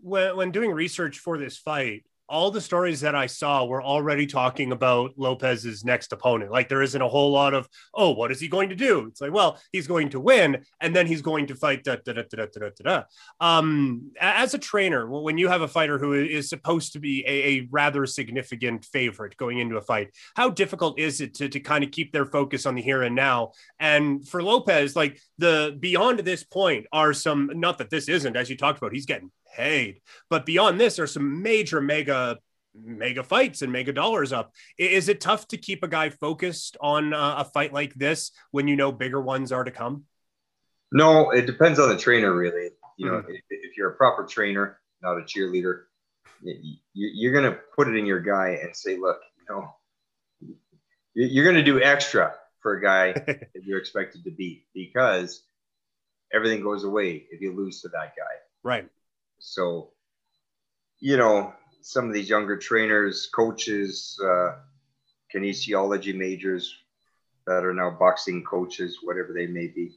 A: When, when doing research for this fight, all the stories that I saw were already talking about Lopez's next opponent. Like there isn't a whole lot of, oh, what is he going to do? It's like, well, he's going to win, and then he's going to fight. Da, da, da, da, da, da. Um, as a trainer, when you have a fighter who is supposed to be a, a rather significant favorite going into a fight, how difficult is it to, to kind of keep their focus on the here and now? And for Lopez, like the beyond this point are some, not that this isn't, as you talked about, he's getting paid. But beyond this, there's some major mega mega fights and mega dollars up. Is it tough to keep a guy focused on uh, a fight like this when you know bigger ones are to come?
C: No, it depends on the trainer, really. You know, mm-hmm. if, if, you're a proper trainer, not a cheerleader, you, are going to put it in your guy and say, look, you know, you're going to do extra for a guy (laughs) that you're expected to beat because everything goes away if you lose to that guy.
A: Right.
C: So, you know, some of these younger trainers, coaches, uh, kinesiology majors that are now boxing coaches, whatever they may be.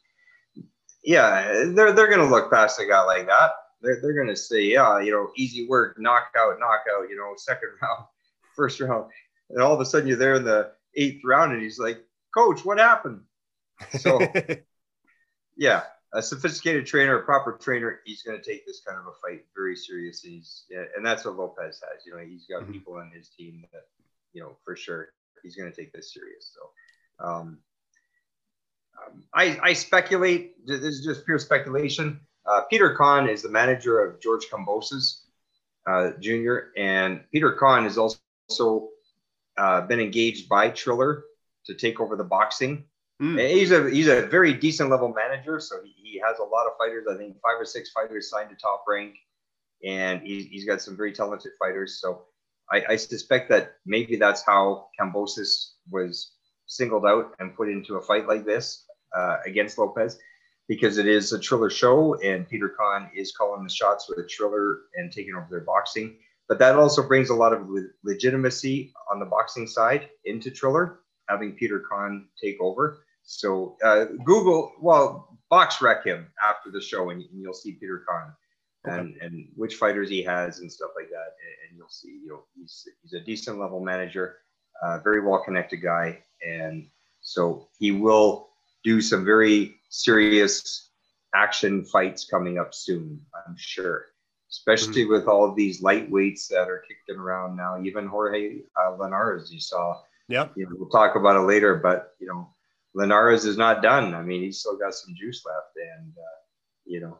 C: Yeah, they're, they're going to look past a guy like that. They're, they're going to say, yeah, you know, easy work, knockout, knockout, you know, second (laughs) round, first round. And all of a sudden you're there in the eighth round and he's like, coach, what happened? So, (laughs) yeah, a sophisticated trainer, a proper trainer, he's going to take this kind of a fight very seriously. He's, and that's what Lopez has. You know, he's got mm-hmm. people on his team that, you know, for sure he's going to take this serious. So, um, um, I, I speculate. This is just pure speculation. Uh, Peter Kahn is the manager of George Kambosos uh, Jr. and Peter Kahn has also uh, been engaged by Triller to take over the boxing Mm. He's a he's a very decent level manager, so he, he has a lot of fighters. I think five or six fighters signed to top rank, and he's, he's got some very talented fighters. So I, I suspect that maybe that's how Kambosos was singled out and put into a fight like this uh, against Lopez, because it is a Triller show, and Peter Kahn is calling the shots with Triller and taking over their boxing. But that also brings a lot of le- legitimacy on the boxing side into Triller, having Peter Kahn take over. So uh, Google, well, BoxRec him after the show, and, and you'll see Peter Kahn and okay. and which fighters he has and stuff like that, and, and you'll see. You know, he's he's a decent level manager, uh, very well connected guy, and so he will do some very serious action fights coming up soon. I'm sure especially mm-hmm. with all of these lightweights that are kicking around now. Even Jorge uh, Linares, you saw.
A: Yeah.
C: You know, we'll talk about it later, but you know, Linares is not done. I mean, he's still got some juice left, and uh, you know,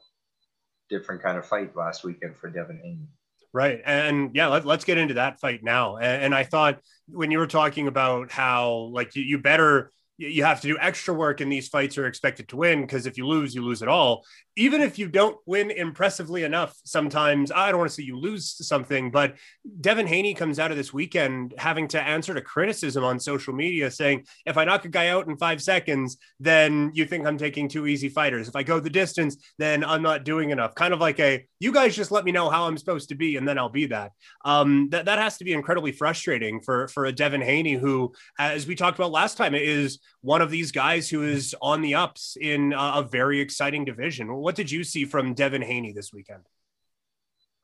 C: different kind of fight last weekend for Devin Haney.
A: Right. And yeah, let, us get into that fight now. And, and, I thought when you were talking about how like you, you better you have to do extra work in these fights are expected to win because if you lose you lose it all. Even if you don't win impressively enough sometimes i don't want to say you lose something but devin haney comes out of this weekend having to answer to criticism on social media saying if i knock a guy out in five seconds then you think i'm taking two easy fighters. If i go the distance then i'm not doing enough. Kind of like a you guys just let me know how i'm supposed to be and then i'll be that. Um, that, that has to be incredibly frustrating for for a devin haney who as we talked about last time is one of these guys who is on the ups in a, very exciting division. What did you see from Devin Haney this weekend?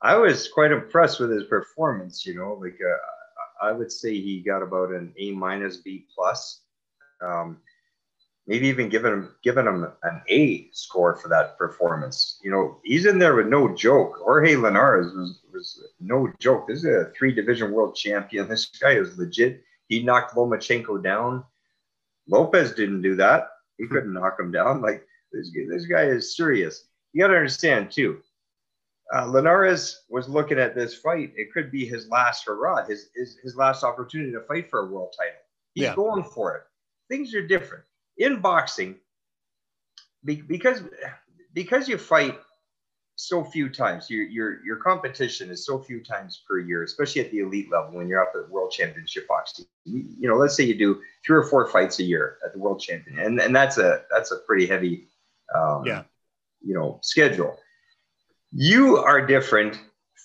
C: I was quite impressed with his performance. You know, like uh, I would say he got about an A minus B plus. Um, maybe even given him given him an A score for that performance. You know, he's in there with no joke. Jorge Linares was, was no joke. This is a three division world champion. This guy is legit. He knocked Lomachenko down. Lopez didn't do that. He hmm. couldn't knock him down. Like this, this guy is serious. You got to understand too. Uh, Linares was looking at this fight. It could be his last hurrah, his his, his last opportunity to fight for a world title. He's yeah. going for it. Things are different in boxing be, because because you fight so few times. Your your your competition is so few times per year, especially at the elite level when you're up at world championship boxing. You, you know, let's say you do three or four fights a year at the world champion, and and that's a that's a pretty heavy, um, yeah, you know, schedule. You are different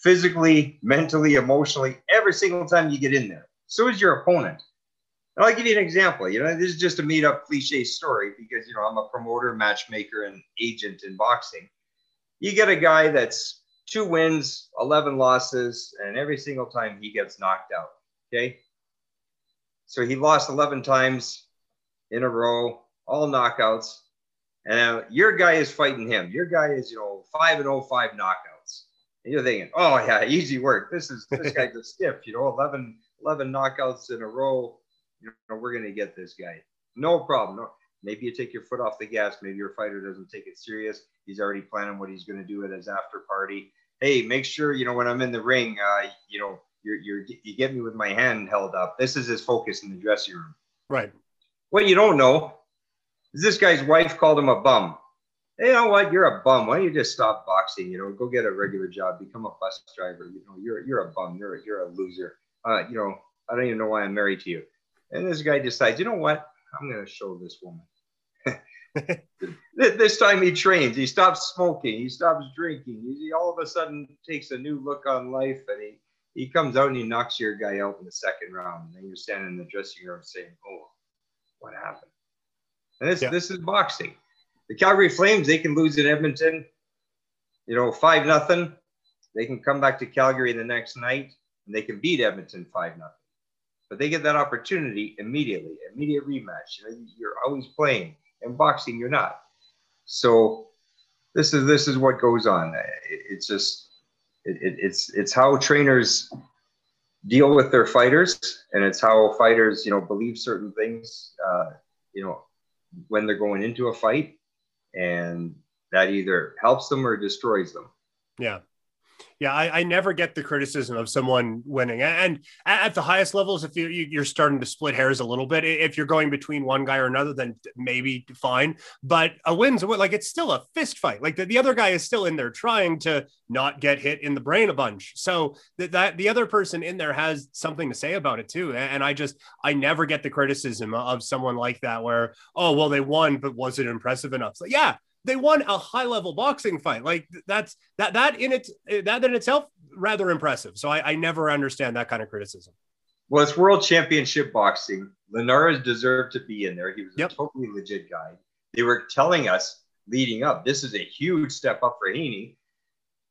C: physically, mentally, emotionally every single time you get in there. So is your opponent. And I'll give you an example. You know, this is just a made up cliche story because you know I'm a promoter, matchmaker, and agent in boxing you get a guy that's two wins, 11 losses, and every single time he gets knocked out. Okay. So he lost 11 times in a row, all knockouts. And your guy is fighting him. Your guy is, you know, 5 and 0, 5 knockouts. And you're thinking, oh, yeah, (laughs) easy work. This is, this guy's a stiff, you know, 11, 11 knockouts in a row. You know, we're going to get this guy. No problem. No, maybe you take your foot off the gas. Maybe your fighter doesn't take it serious. He's already planning what he's going to do at his after party. Hey, make sure, you know, when I'm in the ring, uh, you know, you're, you're, you get me with my hand held up. This is his focus in the dressing room.
A: Right.
C: What you don't know is this guy's wife called him a bum. Hey, you know what? You're a bum. Why don't you just stop boxing? You know, go get a regular job, become a bus driver. You know, you're you're a bum. You're a, you're a loser. Uh, you know, I don't even know why I'm married to you. And this guy decides, you know what? I'm going to show this woman. This time he trains. He stops smoking. He stops drinking. He all of a sudden takes a new look on life, and he he comes out and he knocks your guy out in the second round. And then you're standing in the dressing room saying, "Oh, what happened?" And this yeah. this is boxing. The Calgary Flames they can lose in Edmonton, you know, five nothing. They can come back to Calgary the next night and they can beat Edmonton five nothing. But they get that opportunity immediately, immediate rematch. You're always playing. In boxing, you're not. So this is this is what goes on. It, it's just it, it, it's it's how trainers deal with their fighters, and it's how fighters you know believe certain things. Uh, you know when they're going into a fight, and that either helps them or destroys them.
A: Yeah. Yeah, I, I, never get the criticism of someone winning. And at the highest levels, if you, you're starting to split hairs a little bit, if you're going between one guy or another, then maybe fine. But a win's a win. Like it's still a fist fight. Like the, the other guy is still in there trying to not get hit in the brain a bunch. So that, that the other person in there has something to say about it too. And I just, I never get the criticism of someone like that where, oh, well, they won, but was it impressive enough? So yeah, they won a high level boxing fight. Like that's that that in it that in itself rather impressive. So I, I never understand that kind of criticism.
C: Well, it's world championship boxing. Linares deserved to be in there. He was yep. a totally legit guy. They were telling us leading up, this is a huge step up for Haney.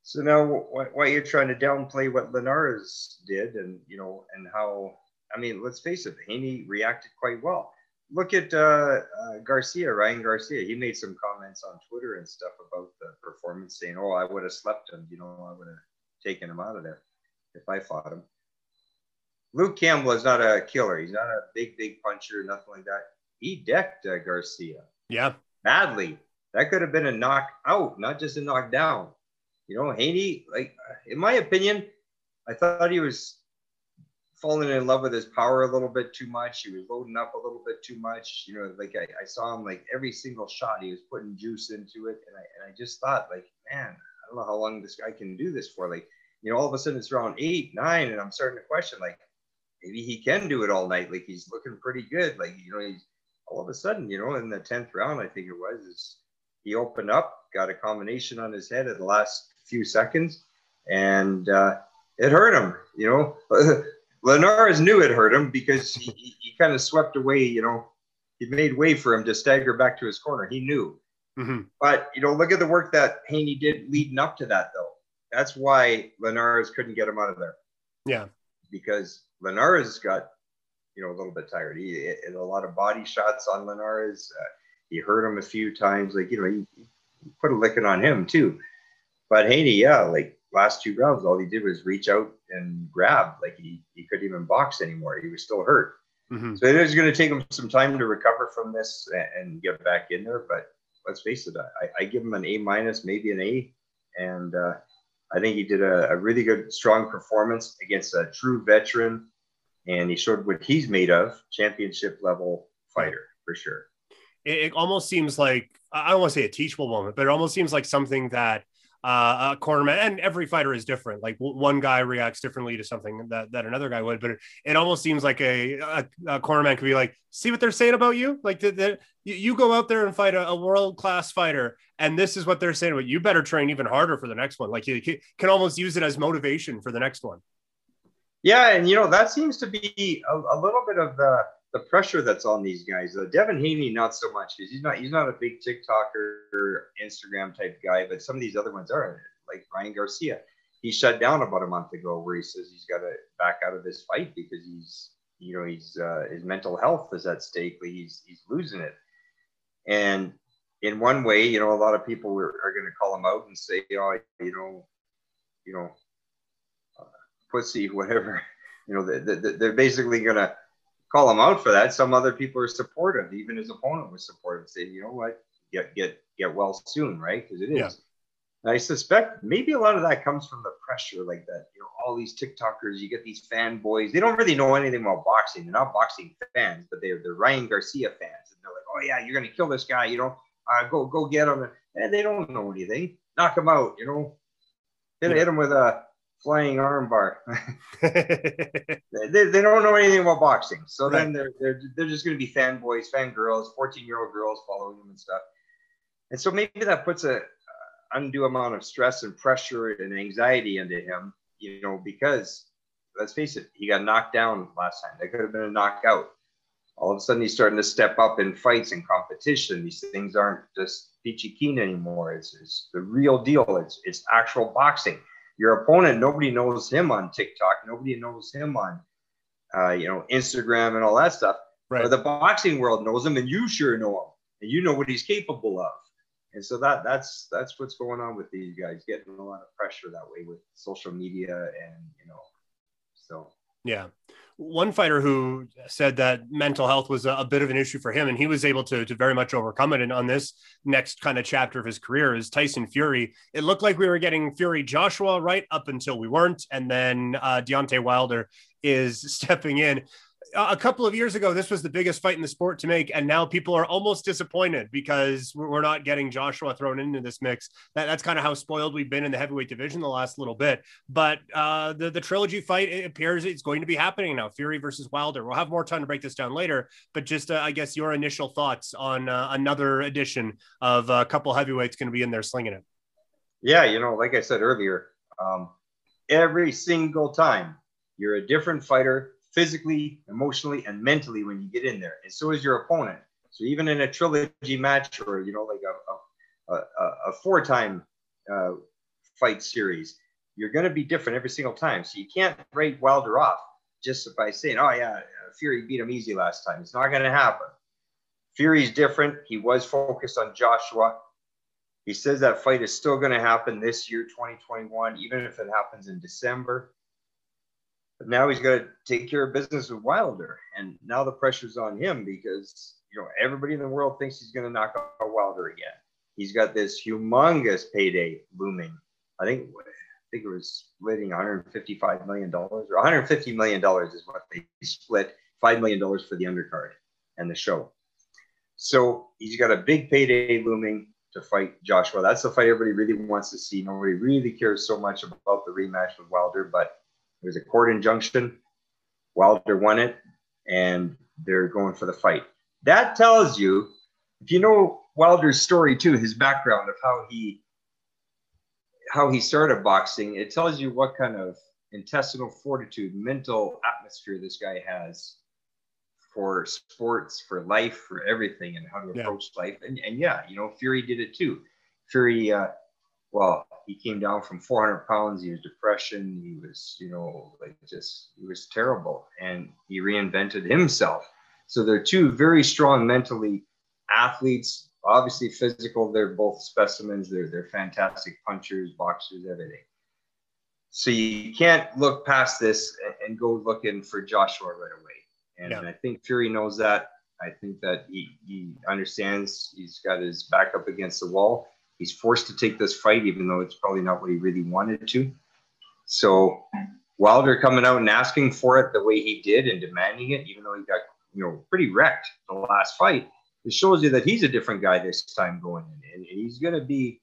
C: So now, why, why you're trying to downplay what Linares did, and you know, and how? I mean, let's face it, Haney reacted quite well look at uh, uh, Garcia, Ryan Garcia. He made some comments on Twitter and stuff about the performance, saying, "Oh, I would have slept him. You know, I would have taken him out of there if I fought him." Luke Campbell is not a killer. He's not a big, big puncher, nothing like that. He decked uh, Garcia.
A: Yeah.
C: Badly. That could have been a knockout, not just a knockdown. You know, Haney, like, in my opinion, I thought he was falling in love with his power a little bit too much. He was loading up a little bit too much. You know, like I, I saw him like every single shot he was putting juice into it. And I, and I just thought like, man, I don't know how long this guy can do this for. Like, you know, all of a sudden it's around eight, nine, and I'm starting to question like, maybe he can do it all night. Like he's looking pretty good. Like, you know, he's all of a sudden, you know, in the 10th round, I think it was, is he opened up, got a combination on his head at the last few seconds, and uh, it hurt him, you know. (laughs) Linares knew it hurt him because he, he, he kind of swept away, you know, he made way for him to stagger back to his corner. He knew. Mm-hmm. But, you know, look at the work that Haney did leading up to that, though. That's why Linares couldn't get him out of there.
A: Yeah.
C: Because Linares got, you know, a little bit tired. He had a lot of body shots on Linares. Uh, he hurt him a few times. Like, you know, he, he put a licking on him, too. But Haney, yeah, like last two rounds, all he did was reach out and grab. Like he, he couldn't even box anymore. He was still hurt. Mm-hmm. So it is going to take him some time to recover from this and, get back in there. But let's face it, I, I give him an A minus, maybe an A. And uh, I think he did a, a, really good, strong performance against a true veteran. And he showed what he's made of championship level fighter for sure.
A: It, it almost seems like, I don't want to say a teachable moment, but it almost seems like something that uh, a cornerman, and every fighter is different. Like one guy reacts differently to something that, that another guy would, but it, it almost seems like a, a, a cornerman could be like, see what they're saying about you? Like that, you, you go out there and fight a, a world class fighter, and this is what they're saying about you. Better train even harder for the next one. Like you can almost use it as motivation for the next one.
C: Yeah, and you know that seems to be a, a little bit of the the pressure that's on these guys. Uh, Devin Haney, not so much because he's not he's not a big TikToker or Instagram type guy, but some of these other ones are. like Ryan Garcia. He shut down about a month ago where he says he's got to back out of this fight because he's, you know, he's uh, his mental health is at stake. He's he's losing it, and in one way, you know, a lot of people are, are going to call him out and say, oh, you know, you know, uh, pussy, (laughs) whatever. You know, they, they, they're basically going to call him out for that. Some other people are supportive. Even his opponent was supportive, saying, you know what, get get get well soon, right? Because it is. Yeah. I suspect maybe a lot of that comes from the pressure, like that. You know, all these TikTokers, you get these fanboys. They don't really know anything about boxing. They're not boxing fans, but they're they're Ryan Garcia fans, and they're like, "Oh yeah, you're gonna kill this guy. You know, uh, go go get him." And they don't know anything. Knock him out. You know, hit, yeah. hit him with a flying armbar. (laughs) (laughs) they, they don't know anything about boxing, so right. then they're they're they're just gonna be fanboys, fangirls, fourteen year old girls following them and stuff. And so maybe that puts a undue amount of stress and pressure and anxiety into him, you know, because let's face it, he got knocked down last time. That could have been a knockout. All of a sudden, he's starting to step up in fights and competition. These things aren't just peachy keen anymore. It's, it's the real deal. It's, it's actual boxing. Your opponent, nobody knows him on TikTok. Nobody knows him on, uh, you know, Instagram and all that stuff. Right. But the boxing world knows him, and you sure know him, and you know what he's capable of and so that that's that's what's going on with these guys getting a lot of pressure that way with social media and you know so
A: yeah one fighter who said that mental health was a, a, bit of an issue for him and he was able to, to very much overcome it. And on this next kind of chapter of his career is tyson fury. It looked like we were getting fury joshua right up until we weren't. And then uh, Deontay wilder is (laughs) stepping in a couple of years ago, this was the biggest fight in the sport to make, and now people are almost disappointed because we're not getting Joshua thrown into this mix. That, that's kind of how spoiled we've been in the heavyweight division the last little bit. But uh, the the trilogy fight it appears it's going to be happening now. Fury versus Wilder. We'll have more time to break this down later, but just uh, I guess your initial thoughts on uh, another edition of a couple heavyweights going to be in there slinging it.
C: Yeah, you know, like I said earlier, um, every single time you're a different fighter physically, emotionally, and mentally when you get in there. And so is your opponent. So even in a trilogy match or, you know, like a, a, a, a four-time uh, fight series, you're going to be different every single time. So you can't write Wilder off just by saying, oh, yeah, Fury beat him easy last time. It's not going to happen. Fury's different. He was focused on Joshua. He says that fight is still going to happen this year, 2021, even if it happens in December. But now he's got to take care of business with Wilder, and now the pressure's on him because you know everybody in the world thinks he's going to knock out Wilder again. He's got this humongous payday looming. I think I think it was splitting 155 million dollars or 150 million dollars is what they split. Five million dollars for the undercard and the show. So he's got a big payday looming to fight Joshua. That's the fight everybody really wants to see. Nobody really cares so much about the rematch with Wilder, but it was a court injunction. Wilder won it, and they're going for the fight. That tells you, if you know Wilder's story too, his background of how he how he started boxing, it tells you what kind of intestinal fortitude, mental atmosphere this guy has for sports, for life, for everything, and how to approach yeah. life. And, and yeah, you know, Fury did it too. Fury, uh, well, he came down from 400 pounds. He was depression. He was, you know, like just, he was terrible. And he reinvented himself. So they're two very strong mentally athletes, obviously physical. They're both specimens. They're, they're fantastic punchers, boxers, everything. So you can't look past this and go looking for Joshua right away. And yeah. I think Fury knows that. I think that he, he understands he's got his back up against the wall He's forced to take this fight, even though it's probably not what he really wanted to. So Wilder coming out and asking for it the way he did and demanding it, even though he got you know pretty wrecked the last fight, it shows you that he's a different guy this time going in, and he's going to be,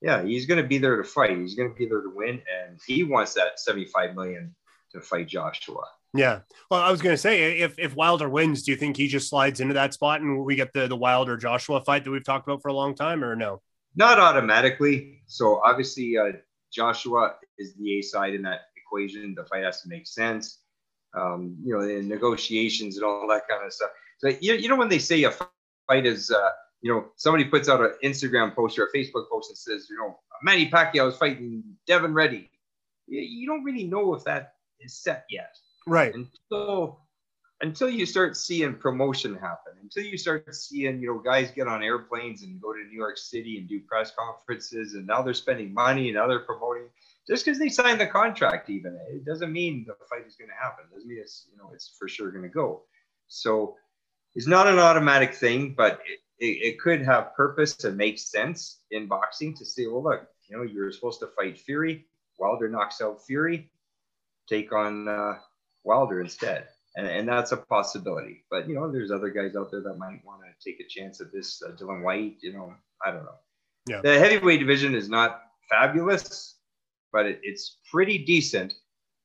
C: yeah, he's going to be there to fight. He's going to be there to win, and he wants that seventy-five million to fight Joshua.
A: Yeah. Well, I was going to say, if if Wilder wins, do you think he just slides into that spot and we get the the Wilder Joshua fight that we've talked about for a long time, or no?
C: Not automatically. So obviously, uh, Joshua is the A side in that equation. The fight has to make sense. Um, you know, the negotiations and all that kind of stuff. So you, you know when they say a fight is uh, you know, somebody puts out an Instagram post or a Facebook post and says, you know, Manny Pacquiao is fighting Devin Reddy. You don't really know if that is set yet.
A: Right.
C: Until until you start seeing promotion happen, until you start seeing, you know, guys get on airplanes and go to New York City and do press conferences, and now they're spending money and now they're promoting. Just because they signed the contract, even it doesn't mean the fight is going to happen. It doesn't mean it's, you know, it's for sure going to go. So it's not an automatic thing, but it, it, it could have purpose and make sense in boxing to say, well, look, you know, you're supposed to fight Fury. Wilder knocks out Fury. Take on uh, Wilder instead. And, and that's a possibility. But, you know, there's other guys out there that might want to take a chance at this. Uh, Dillian Whyte, you know, I don't know.
A: Yeah.
C: The heavyweight division is not fabulous, but it, it's pretty decent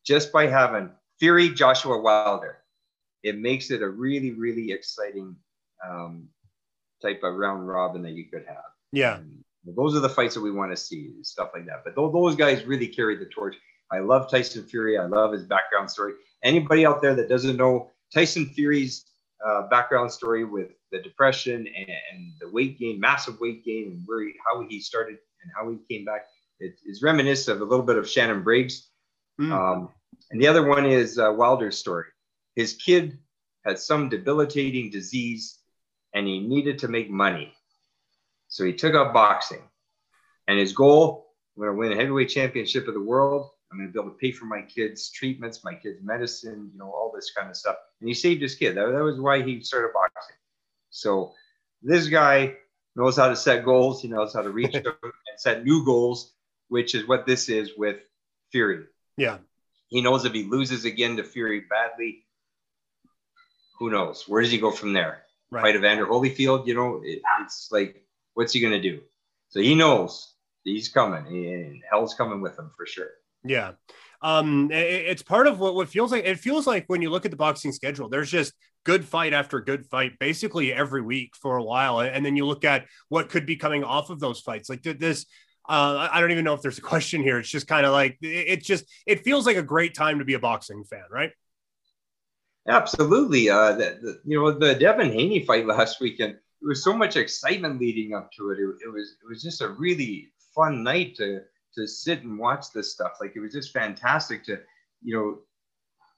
C: just by having Fury, Joshua Wilder. It makes it a really, really exciting um, type of round robin that you could have.
A: Yeah.
C: And those are the fights that we want to see, stuff like that. But those guys really carry the torch. I love Tyson Fury. I love his background story. Anybody out there that doesn't know Tyson Fury's uh, background story with the depression and, and, the weight gain, massive weight gain, and where he, how he started and how he came back, it is reminiscent of a little bit of Shannon Briggs. Mm. Um, and the other one is uh, Wilder's story. His kid had some debilitating disease and he needed to make money. So he took up boxing. And his goal, I'm going to win a heavyweight championship of the world. I'm going to be able to pay for my kids' treatments, my kids' medicine, you know, all this kind of stuff. And he saved his kid. That, that was why he started boxing. So this guy knows how to set goals. He knows how to reach (laughs) them and set new goals, which is what this is with Fury.
A: Yeah.
C: He knows if he loses again to Fury badly, who knows? Where does he go from there? right. fight Evander Holyfield, you know, it, it's like, what's he going to do? So he knows he's coming and hell's coming with him for sure.
A: Yeah. Um, it, it's part of what, what feels like, it feels like when you look at the boxing schedule, there's just good fight after good fight, basically every week for a while. And then you look at what could be coming off of those fights. Like this, uh, I don't even know if there's a (laughs) question here. It's just kind of like, it, it just, it feels like a great time to be a boxing fan, right?
C: Absolutely. Uh, the, the, you know, the Devin Haney fight (laughs) last weekend, there was so much excitement leading up to it. it. It was it was just a really fun night to to sit and watch this stuff. Like it was just fantastic to, you know,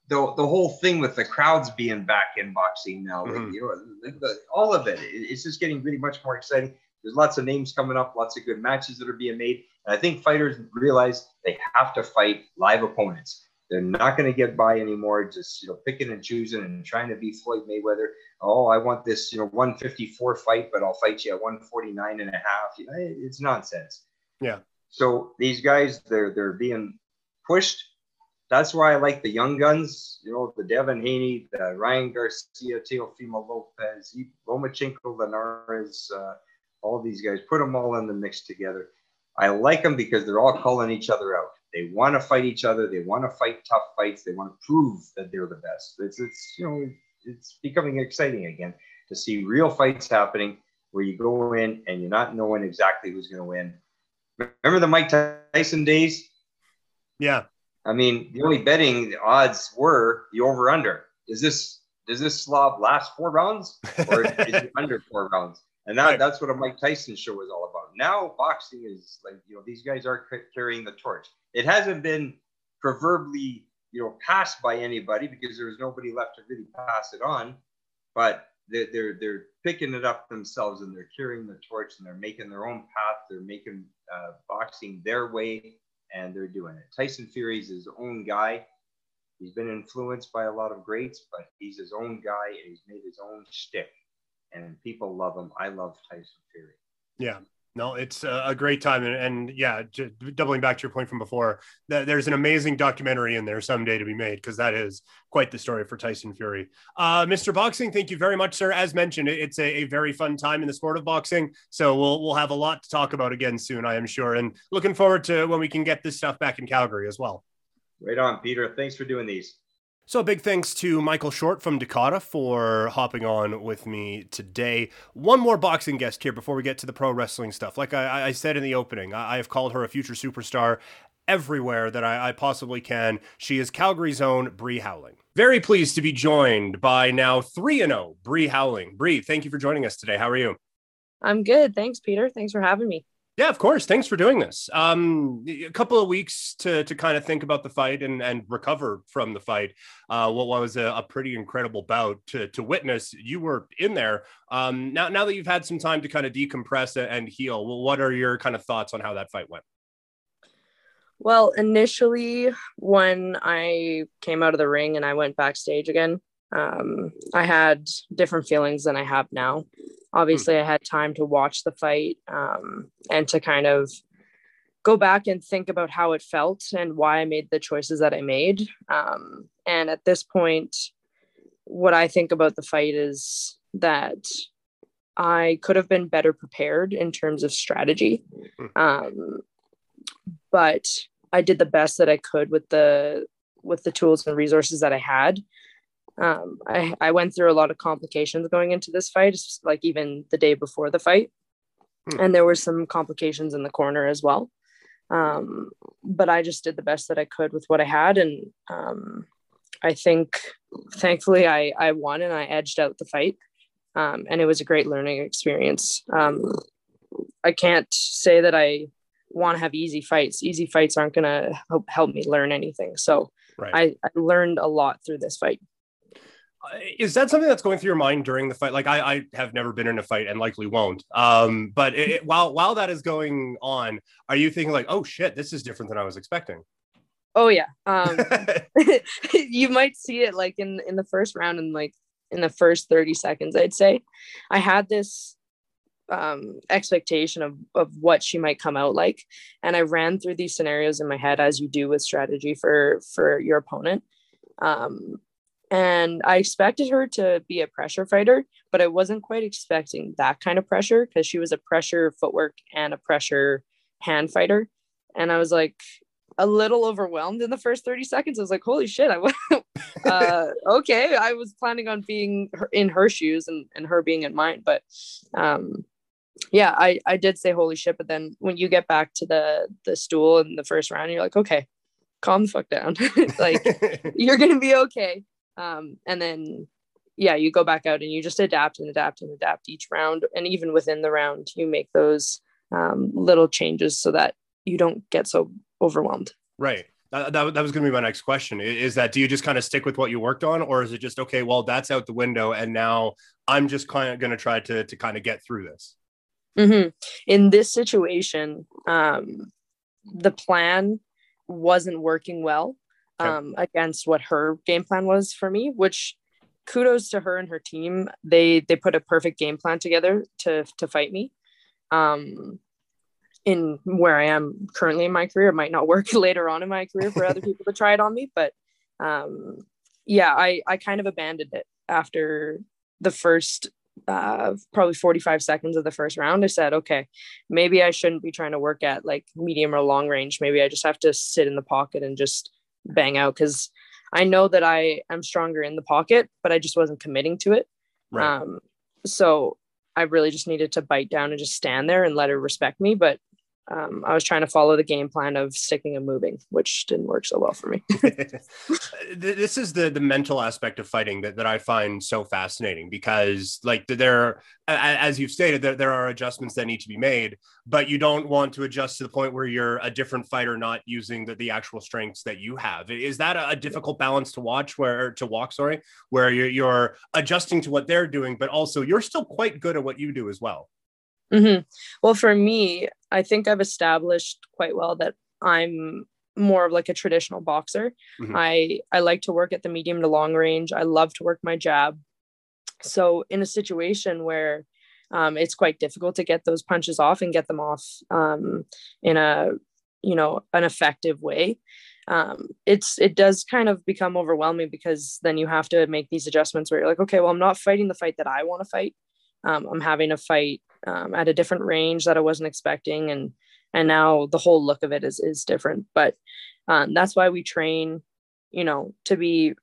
C: the, the whole thing with the crowds being back in boxing now, mm-hmm. like, you know, the, the, all of it, it's just getting really much more exciting. There's lots of names coming up, lots of good matches that are being made. And I think fighters realize they have to fight live opponents. They're not going to get by anymore. Just you know, picking and choosing and trying to be Floyd Mayweather. Oh, I want this you know 154 fight, but I'll fight you at 149 and a half. You know, it's nonsense.
A: Yeah.
C: So these guys, they're they're being pushed. That's why I like the young guns. You know, the Devin Haney, the Ryan Garcia, Teofimo Lopez, Lomachenko, Linares, uh, all these guys. Put them all in the mix together. I like them because they're all calling each other out. They want to fight each other. They want to fight tough fights. They want to prove that they're the best. It's, it's you know, it's becoming exciting again to see real fights happening where you go in and you're not knowing exactly who's going to win. Remember the Mike Tyson days?
A: Yeah.
C: I mean, the only betting the odds were the over under. Is this does this slob last four rounds or is it (laughs) under four rounds? And that, right. that's what a Mike Tyson show was all about. Now boxing is like, you know, these guys are carrying the torch. It hasn't been proverbially, you know, passed by anybody because there was nobody left to really pass it on. But they're, they're, they're picking it up themselves and they're carrying the torch and they're making their own path. They're making uh, boxing their way and they're doing it. Tyson Fury's his own guy. He's been influenced by a lot of greats, but he's his own guy and he's made his own shtick and people love him. I love Tyson Fury.
A: Yeah. No, it's a great time, and, and yeah, doubling back to your point from before, there's an amazing documentary in there someday to be made because that is quite the story for Tyson Fury. Uh, Mr. Boxing, thank you very much, sir. As mentioned, it's a, a, very fun time in the sport of boxing, so we'll we'll have a lot to talk about again soon, I am sure, and looking forward to when we can get this stuff back in Calgary as well.
C: Right on, Peter. Thanks for doing these.
A: So, a big thanks to Michael Short from Dakota for hopping on with me today. One more boxing guest here before we get to the pro wrestling stuff. Like I, I said in the opening, I, have called her a future superstar everywhere that I, I possibly can. She is Calgary's own Bree Howling. Very pleased to be joined by now 3 0 Bree Howling. Bree, thank you for joining us today. How are you?
D: I'm good. Thanks, Peter. Thanks for having me.
A: Yeah, of course. Thanks for doing this. Um, a couple of weeks to to kind of think about the fight and and recover from the fight. Uh, what was a, a pretty incredible bout to to witness. You were in there. Um, now now that you've had some time to kind of decompress and heal, well, what are your kind of thoughts on how that fight went?
D: Well, initially, when I came out of the ring and I went backstage again, um, I had different feelings than I have now. Obviously, I had time to watch the fight um, and to kind of go back and think about how it felt and why I made the choices that I made. Um, and at this point, what I think about the fight is that I could have been better prepared in terms of strategy. Hmm. Um, but I did the best that I could with the with the tools and resources that I had. Um, I, I went through a lot of complications going into this fight, like even the day before the fight. Hmm. And there were some complications in the corner as well. Um, but I just did the best that I could with what I had. And um, I think thankfully I, I won and I edged out the fight. Um, and it was a great learning experience. Um, I can't say that I want to have easy fights. Easy fights aren't going to help, help me learn anything. So right. I, I learned a lot through this fight.
A: Is that something that's going through your mind during the fight? Like I, I have never been in a fight and likely won't. Um, but it, it, while while that is going on, are you thinking like, oh shit, this is different than I was expecting?
D: Oh yeah. Um, (laughs) (laughs) you might see it like in in the first round and like in the first 30 seconds, I'd say. I had this um, expectation of, of what she might come out like. And I ran through these scenarios in my head as you do with strategy for, for your opponent. Um, and I expected her to be a pressure fighter, but I wasn't quite expecting that kind of pressure because she was a pressure footwork and a pressure hand fighter. And I was like, a little overwhelmed in the first 30 seconds. I was like, holy shit. I went, (laughs) uh, okay. I was planning on being in her shoes and, and her being in mine. But um, yeah, I, I did say holy shit. But then when you get back to the, the stool in the first round, you're like, okay, calm the fuck down. (laughs) like (laughs) you're going to be okay. Um, and then, yeah, you go back out and you just adapt and adapt and adapt each round. And even within the round, you make those um, little changes so that you don't get so overwhelmed.
A: Right. That, that, that was going to be my next question is that do you just kind of stick with what you worked on or is it just okay well that's out the window and now i'm just kind of going to try to to kind of get through this
D: mm-hmm. in this situation um, the plan wasn't working well okay. um, against what her game plan was for me which kudos to her and her team they they put a perfect game plan together to to fight me um, in where I am currently in my career. It might not work (laughs) later on in my career for other people to try it on me, but um, yeah, I I kind of abandoned it after the first uh, probably 45 seconds of the first round. I said, okay, maybe I shouldn't be trying to work at like medium or long range. Maybe I just have to sit in the pocket and just bang out because I know that I am stronger in the pocket, but I just wasn't committing to it. Right. Um, so I really just needed to bite down and just stand there and let her respect me. But um, I was trying to follow the game plan of sticking and moving, which didn't work so well for me. (laughs)
A: this is the the mental aspect of fighting that, that I find so fascinating because, like, there, as you've stated, there, there are adjustments that need to be made, but you don't want to adjust to the point where you're a different fighter not using the, the actual strengths that you have. Is that a, difficult balance to watch, where to walk? Sorry, where you're, you're adjusting to what they're doing, but also you're still quite good at what you do as well.
D: Mm-hmm. Well, for me, I think I've established quite well that I'm more of like a traditional boxer. Mm-hmm. I I like to work at the medium to long range. I love to work my jab. So in a situation where um, it's quite difficult to get those punches off and get them off um, in a you know an effective way, um, it's it does kind of become overwhelming because then you have to make these adjustments where you're like, okay, well, I'm not fighting the fight that I want to fight. Um, I'm having a fight um, at a different range that I wasn't expecting, and and now the whole look of it is is different. But um, that's why we train, you know, to be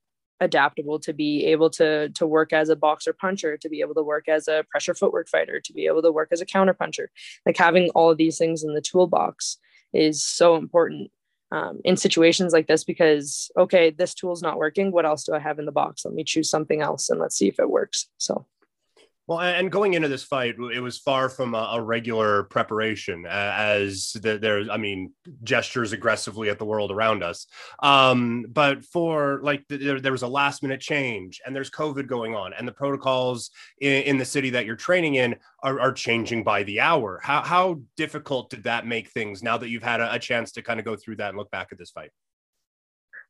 D: adaptable, to be able to to work as a boxer puncher, to be able to work as a pressure footwork fighter, to be able to work as a counter puncher. Like having all of these things in the toolbox is so important um, in situations like this because okay, this tool's not working. What else do I have in the box? Let me choose something else and let's see if it works. So
A: Well, and going into this fight, it was far from a, a regular preparation, as the, there's, I mean, gestures aggressively at the world around us. Um, but for like, there, there, was a last minute change, and there's COVID going on, and the protocols in, in the city that you're training in are, are, changing by the hour. How, how difficult did that make things now that you've had a, a chance to kind of go through that and look back at this fight?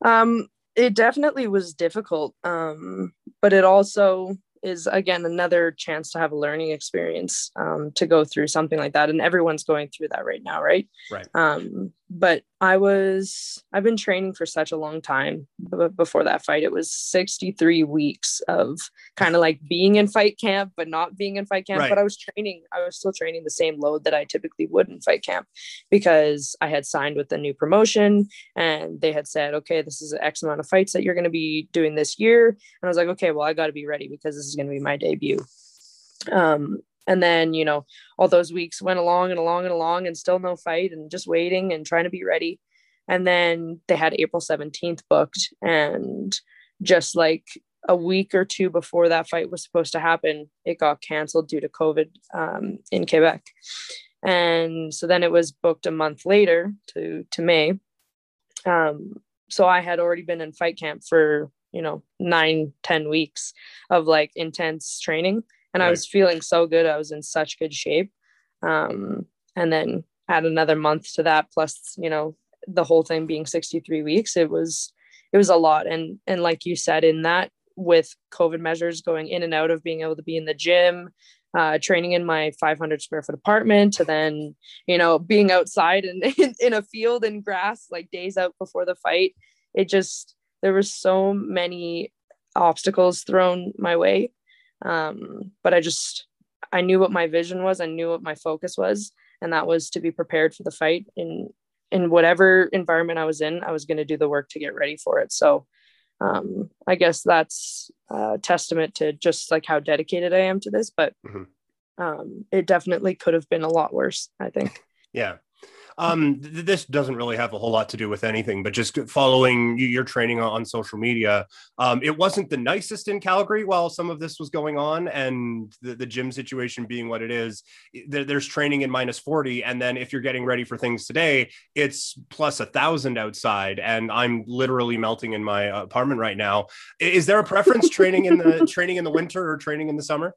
D: Um, it definitely was difficult, um, but it also is again another chance to have a learning experience um, to go through something like that. And everyone's going through that right now right?
A: Right.
D: Um, but i was i've been training for such a long time b- before that fight it was 63 weeks of kind of like being in fight camp but not being in fight camp right. but i was training i was still training the same load that i typically would in fight camp because i had signed with the new promotion and they had said okay this is x amount of fights that you're going to be doing this year and i was like okay well i got to be ready because this is going to be my debut. Um, and then, you know, all those weeks went along and along and along and still no fight and just waiting and trying to be ready. And then they had April 17th booked. And just like a week or two before that fight was supposed to happen, it got canceled due to COVID um, in Quebec. And so then it was booked a month later to, to May. Um, so I had already been in fight camp for you know nine ten weeks of like intense training and right. i was feeling so good. I was in such good shape. Um, and then add another month to that plus you know the whole thing being 63 weeks it was it was a lot. And and like you said in that with covid measures going in and out of being able to be in the gym uh, training in my 500 square foot apartment to then you know being outside and (laughs) in, in a field and grass like days out before the fight it just there were so many obstacles thrown my way um, but i just i knew what my vision was. I knew what my focus was and that was to be prepared for the fight. In in whatever environment i was in i was going to do the work to get ready for it. So um, i guess that's a testament to just like how dedicated i am to this but mm-hmm. um, it definitely could have been a lot worse i think.
A: Yeah um, th- this doesn't really have a whole lot to do with anything, but just following your training on social media, um, it wasn't the nicest in Calgary while some of this was going on, and the, the gym situation being what it is. There, there's training in minus 40, and then if you're getting ready for things today, it's plus a thousand outside, and I'm literally melting in my apartment right now. Is there a preference (laughs) training in the training in the winter or training in the summer?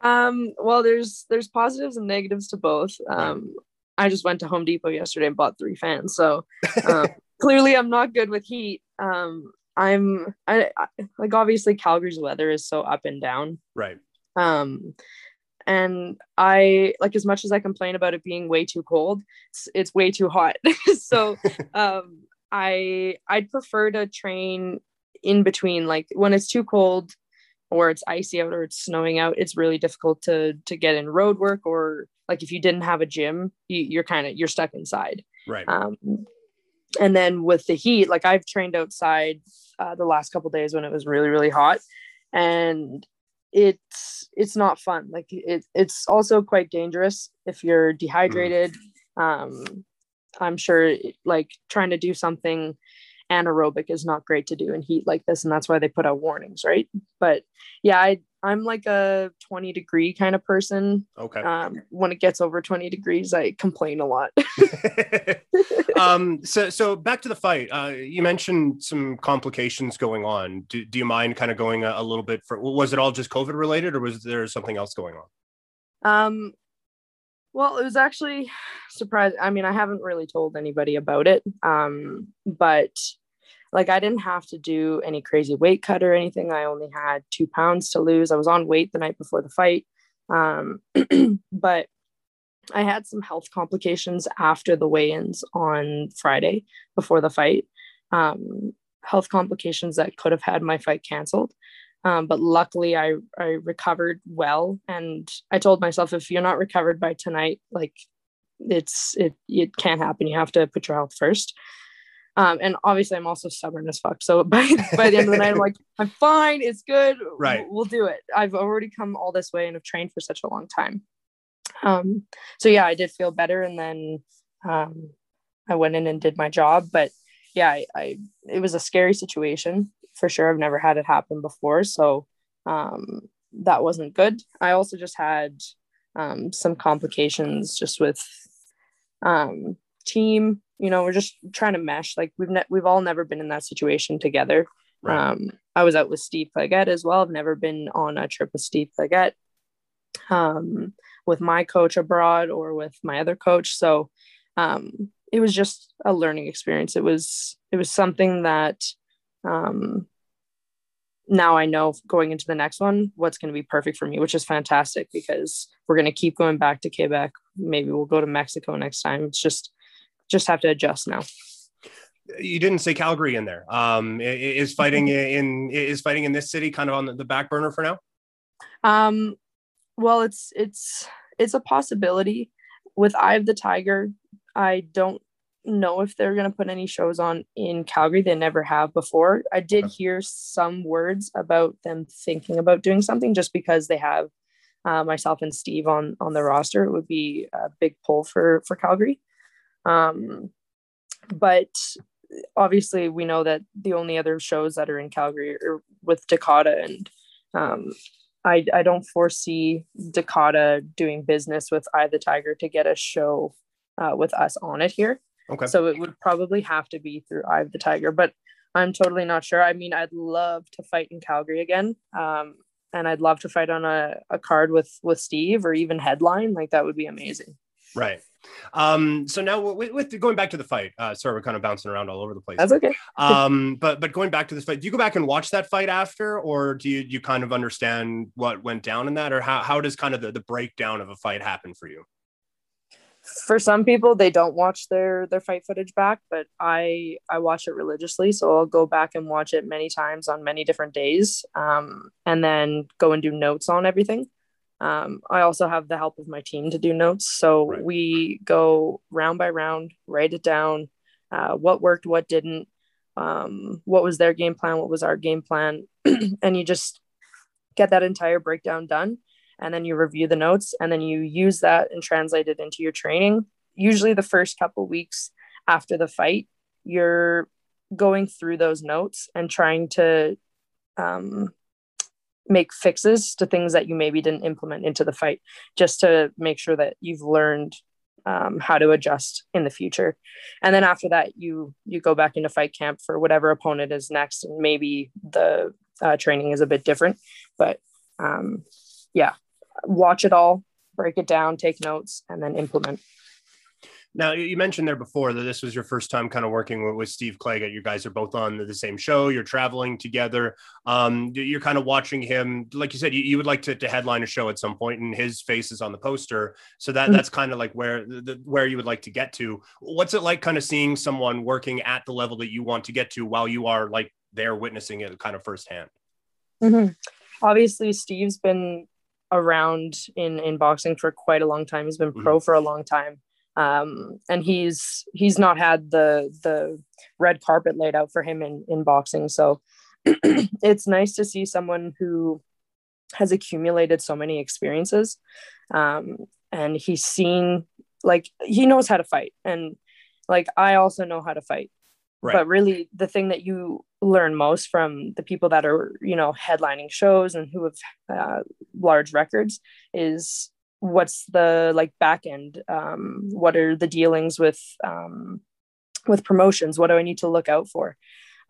D: um well there's there's positives and negatives to both um I just went to Home Depot yesterday and bought three fans. So um, (laughs) clearly, I'm not good with heat. Um, I'm I, I, like obviously Calgary's weather is so up and down.
A: Right.
D: Um, and I like as much as I complain about it being way too cold, it's, it's way too hot. (laughs) so (laughs) um, I I'd prefer to train in between, like when it's too cold or it's icy out or it's snowing out. It's really difficult to to get in road work or like if you didn't have a gym you, are kind of you're stuck inside.
A: Right.
D: Um, and then with the heat like i've trained outside uh, the last couple days when it was really really hot. And it's it's not fun. Like it, it's also quite dangerous if you're dehydrated. Mm. um i'm sure like trying to do something anaerobic is not great to do in heat like this and that's why they put out warnings right? But yeah i i'm like a 20 degree kind of person
A: okay
D: um, when it gets over 20 degrees i complain a lot (laughs) (laughs)
A: um so so back to the fight uh you mentioned some complications going on do, do you mind kind of going a, a little bit for was it all just covid related or was there something else going on
D: um well, it was actually surprising. I mean, I haven't really told anybody about it. Um, but like I didn't have to do any crazy weight cut or anything. I only had two pounds to lose. I was on weight the night before the fight. Um, (clears throat) but I had some health complications after the weigh-ins on Friday before the fight. Um, health complications that could have had my fight canceled. Um, but luckily I, I recovered well. And I told myself, if you're not recovered by tonight, like it's, it, it can't happen. You have to put your health first. Um, and obviously I'm also stubborn as fuck. So (laughs) by, by the end of the night, I'm like, (laughs) I'm fine. It's good.
A: Right.
D: We'll, we'll do it. I've already come all this way and have trained for such a long time. Um, so yeah, I did feel better. And then, um, I went in and did my job, but yeah, I, I, it was a scary situation for sure. I've never had it happen before. So, um, that wasn't good. I also just had um, some complications just with um, team. You know, we're just trying to mesh. Like we've ne- we've all never been in that situation together. Right. Um, I was out with Steve Claggett as well. I've never been on a trip with Steve Claggett, um, with my coach abroad or with my other coach. So um, it was just a learning experience. It was it was something that um, now I know going into the next one what's going to be perfect for me, which is fantastic because we're going to keep going back to Quebec. Maybe we'll go to Mexico next time. It's just just have to adjust now.
A: You didn't say Calgary in there. Um, is fighting in is fighting in this city kind of on the back burner for now?
D: Um, well, it's it's it's a possibility. With Eye of the Tiger, I don't know if they're going to put any shows on in Calgary. They never have before. I did hear some words about them thinking about doing something just because they have uh, myself and Steve on on the roster. It would be a big pull for for Calgary. Um, but obviously, we know that the only other shows that are in Calgary are with Dakota, and um, I I don't foresee Dakota doing business with Eye the Tiger to get a show uh, with us on it here. Okay. So it would probably have to be through Eye of the Tiger, but I'm totally not sure. I mean, I'd love to fight in Calgary again. Um, and I'd love to fight on a, a card with with Steve or even headline. Like that would be amazing.
A: Right. Um, so now with, with, going back to the fight, uh, sorry, we're kind of bouncing around all over the place.
D: That's okay. (laughs)
A: um, but but going back to this fight, do you go back and watch that fight after, or do you you kind of understand what went down in that, or how how does kind of the, the breakdown of a fight happen for you?
D: for some people they don't watch their their fight footage back but i i watch it religiously so i'll go back and watch it many times on many different days um, and then go and do notes on everything um, i also have the help of my team to do notes. So right. we go round by round write it down uh, what worked what didn't um, what was their game plan what was our game plan. (clears throat) And you just get that entire breakdown done and then you review the notes and then you use that and translate it into your training. Usually the first couple weeks after the fight you're going through those notes and trying to um, make fixes to things that you maybe didn't implement into the fight just to make sure that you've learned um, how to adjust in the future and then after that you you go back into fight camp for whatever opponent is next and maybe the uh, training is a bit different but um, yeah watch it all, break it down, take notes, and then implement.
A: Now, you mentioned there before that this was your first time kind of working with, Steve Claggett. You guys are both on the same show. You're traveling together. Um, you're kind of watching him. Like you said, you, you would like to, to, headline a show at some point, and his face is on the poster. So that mm-hmm. that's kind of like where the, where you would like to get to. What's it like, kind of seeing someone working at the level that you want to get to while you are like there witnessing it kind of firsthand?
D: Mm-hmm. Obviously, Steve's been around in in boxing for quite a long time. He's been pro mm-hmm. for a long time. Um, and he's he's not had the the red carpet laid out for him in in boxing. So (clears throat) it's nice to see someone who has accumulated so many experiences, um, and he's seen like he knows how to fight, and like I also know how to fight. Right. But really, the thing that you learn most from the people that are, you know, headlining shows and who have uh, large records is what's the like back end. Um, what are the dealings with um, with promotions? What do I need to look out for?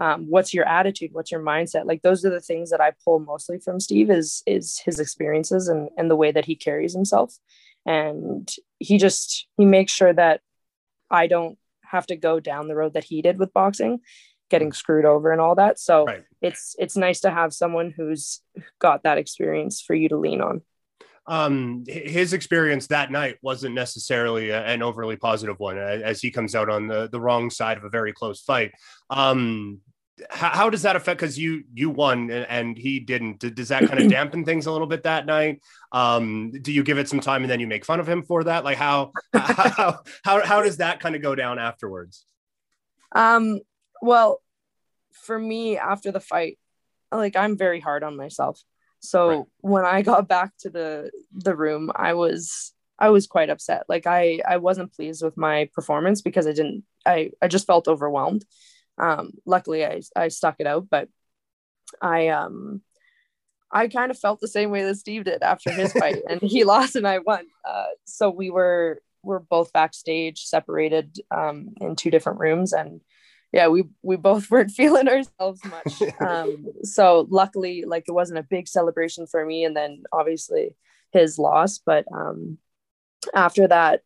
D: Um, what's your attitude? What's your mindset? Like those are the things that I pull mostly from Steve is is his experiences and and the way that he carries himself, and he just he makes sure that I don't have to go down the road that he did with boxing getting screwed over and all that so right. it's it's nice to have someone who's got that experience for you to lean on
A: um, his experience that night wasn't necessarily an overly positive one as he comes out on the, the wrong side of a very close fight. Um, how, how does that affect because you you won and, and, he didn't. Does that kind of (clears throat) dampen things a little bit that night? Um do you give it some time and then you make fun of him for that? Like how (laughs) how how, how does that kind of go down afterwards?
D: Um well for me after the fight like i'm very hard on myself so right. when i got back to the the room i was i was quite upset like i i wasn't pleased with my performance because i didn't i i just felt overwhelmed um, luckily I, I stuck it out, but I, um, I kind of felt the same way that Steve did after his (laughs) fight, and he lost and I won. Uh, so we were we're both backstage, separated um, in two different rooms, and yeah, we we both (laughs) weren't feeling ourselves much. (laughs) Um, so luckily, like it wasn't a big celebration for me, and then obviously his loss. But um, after that,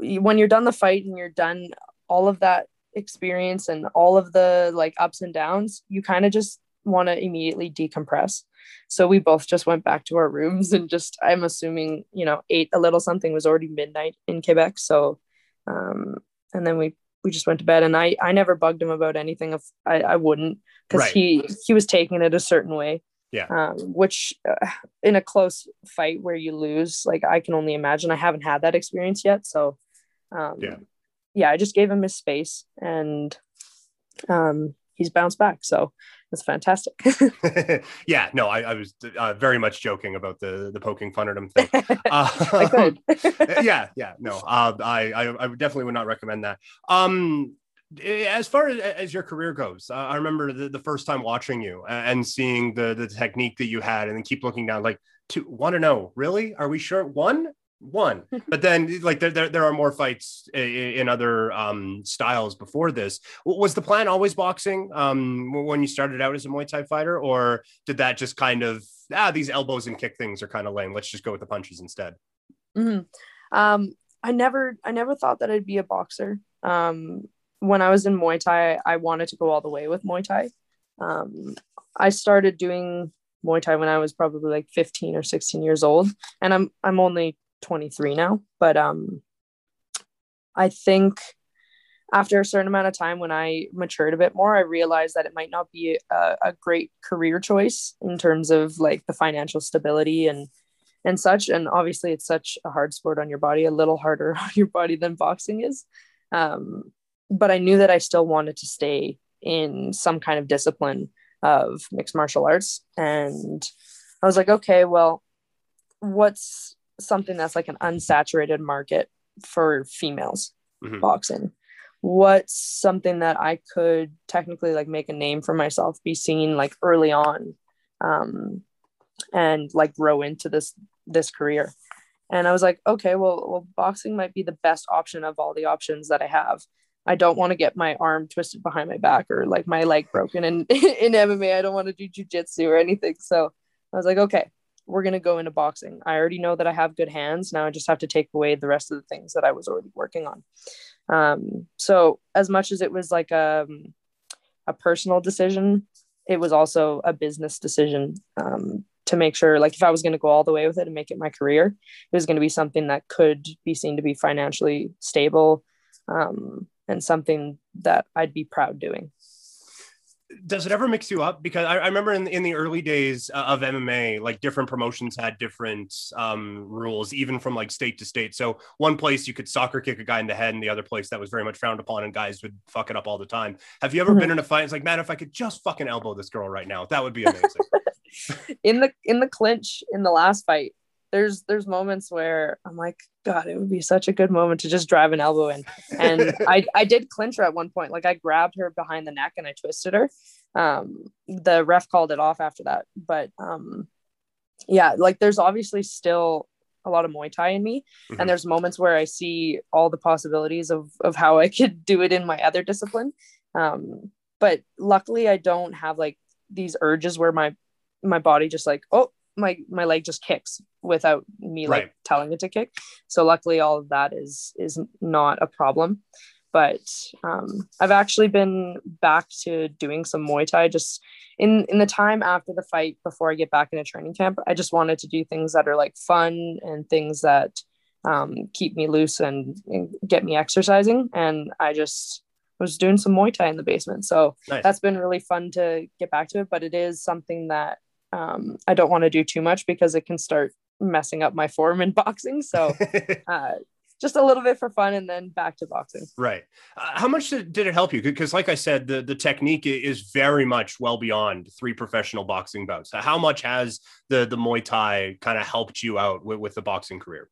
D: when you're done the fight and you're done all of that experience and all of the like ups and downs, you kind of just want to immediately decompress. So we both just went back to our rooms and just, I'm assuming, you know, ate a little something was already midnight in Quebec. So, um, and then we, we just went to bed and I, I never bugged him about anything if I, I wouldn't, cause right. he, he was taking it a certain way.
A: Yeah.
D: Um, which uh, in a close fight where you lose, like I can only imagine I haven't had that experience yet. So, um,
A: yeah,
D: yeah, I just gave him his space and, um, he's bounced back. So it's fantastic. (laughs)
A: yeah, no, I, I was uh, very much joking about the the poking fun at him thing. (laughs) Uh, (laughs) yeah, yeah, no, uh, I, I, I definitely would not recommend that. Um, as far as, as your career goes, uh, I remember the, the first time watching you and seeing the the technique that you had, and then keep looking down like to want to know really are we sure one one. (laughs) But then like there, there, there are more fights in, in other um, styles before this. Was the plan always boxing um, when you started out as a muay thai fighter or did that just kind of ah these elbows and kick things are kind of lame let's just go with the punches instead?
D: Mm-hmm. um, i never i never thought that i'd be a boxer. Um, when i was in muay thai i wanted to go all the way with muay thai. Um, i started doing Muay Thai when I was probably like 15 or 16 years old and I'm I'm only 23 now, but um, I think after a certain amount of time, when I matured a bit more, I realized that it might not be a, a great career choice in terms of like the financial stability and and such. And obviously, it's such a hard sport on your body, a little harder (laughs) on your body than boxing is. Um, but I knew that I still wanted to stay in some kind of discipline of mixed martial arts. And I was like, okay, well, what's something that's like an unsaturated market for females mm-hmm. boxing. What's something that i could technically like make a name for myself be seen like early on um and like grow into this this career? And i was like okay well well boxing might be the best option of all the options that i have. I don't want to get my arm twisted behind my back or like my leg broken in (laughs) in mma i don't want to do jiu-jitsu or anything. So i was like okay we're going to go into boxing. I already know that I have good hands. Now I just have to take away the rest of the things that I was already working on. Um, so as much as it was like a, um, a personal decision, it was also a business decision um, to make sure, like, if I was going to go all the way with it and make it my career, it was going to be something that could be seen to be financially stable um, and something that I'd be proud doing
A: does it ever mix you up? Because I, I remember in, in the early days uh, of MMA, like different promotions had different um, rules, even from like state to state. So one place you could soccer kick a guy in the head, and the other place that was very much frowned upon, and guys would fuck it up all the time. Have you ever mm-hmm. been in a fight? It's like, man, if I could just fucking elbow this girl right now, that would be amazing. (laughs)
D: in the in the clinch in the last fight, there's there's moments where I'm like, God, it would be such a good moment to just drive an elbow in. And (laughs) I I did clinch her at one point. Like I grabbed her behind the neck and I twisted her. Um, the ref called it off after that. But um, yeah, like there's obviously still a lot of Muay Thai in me. Mm-hmm. And there's moments where I see all the possibilities of of how I (laughs) could do it in my other discipline. Um, but luckily I don't have like these urges where my my body just like, oh, my my leg just kicks without me like telling it to kick. So luckily all of that is is not a problem. But um, i've actually been back to doing some muay thai just in in the time after the fight before i get back into training camp i just wanted to do things that are like fun and things that um, keep me loose and, and get me exercising. And i just was doing some muay thai in the basement. So nice. that's been really fun to get back to it but it is something that um, I don't want to do too much because it can start messing up my form in (laughs) boxing. So (laughs) uh, just a little bit for fun and then back to boxing.
A: Right. Uh, how much did, it help you? Because like I said, the, the technique is very much well beyond three professional boxing bouts. How much has the, the Muay Thai kind of helped you out with, with the boxing career?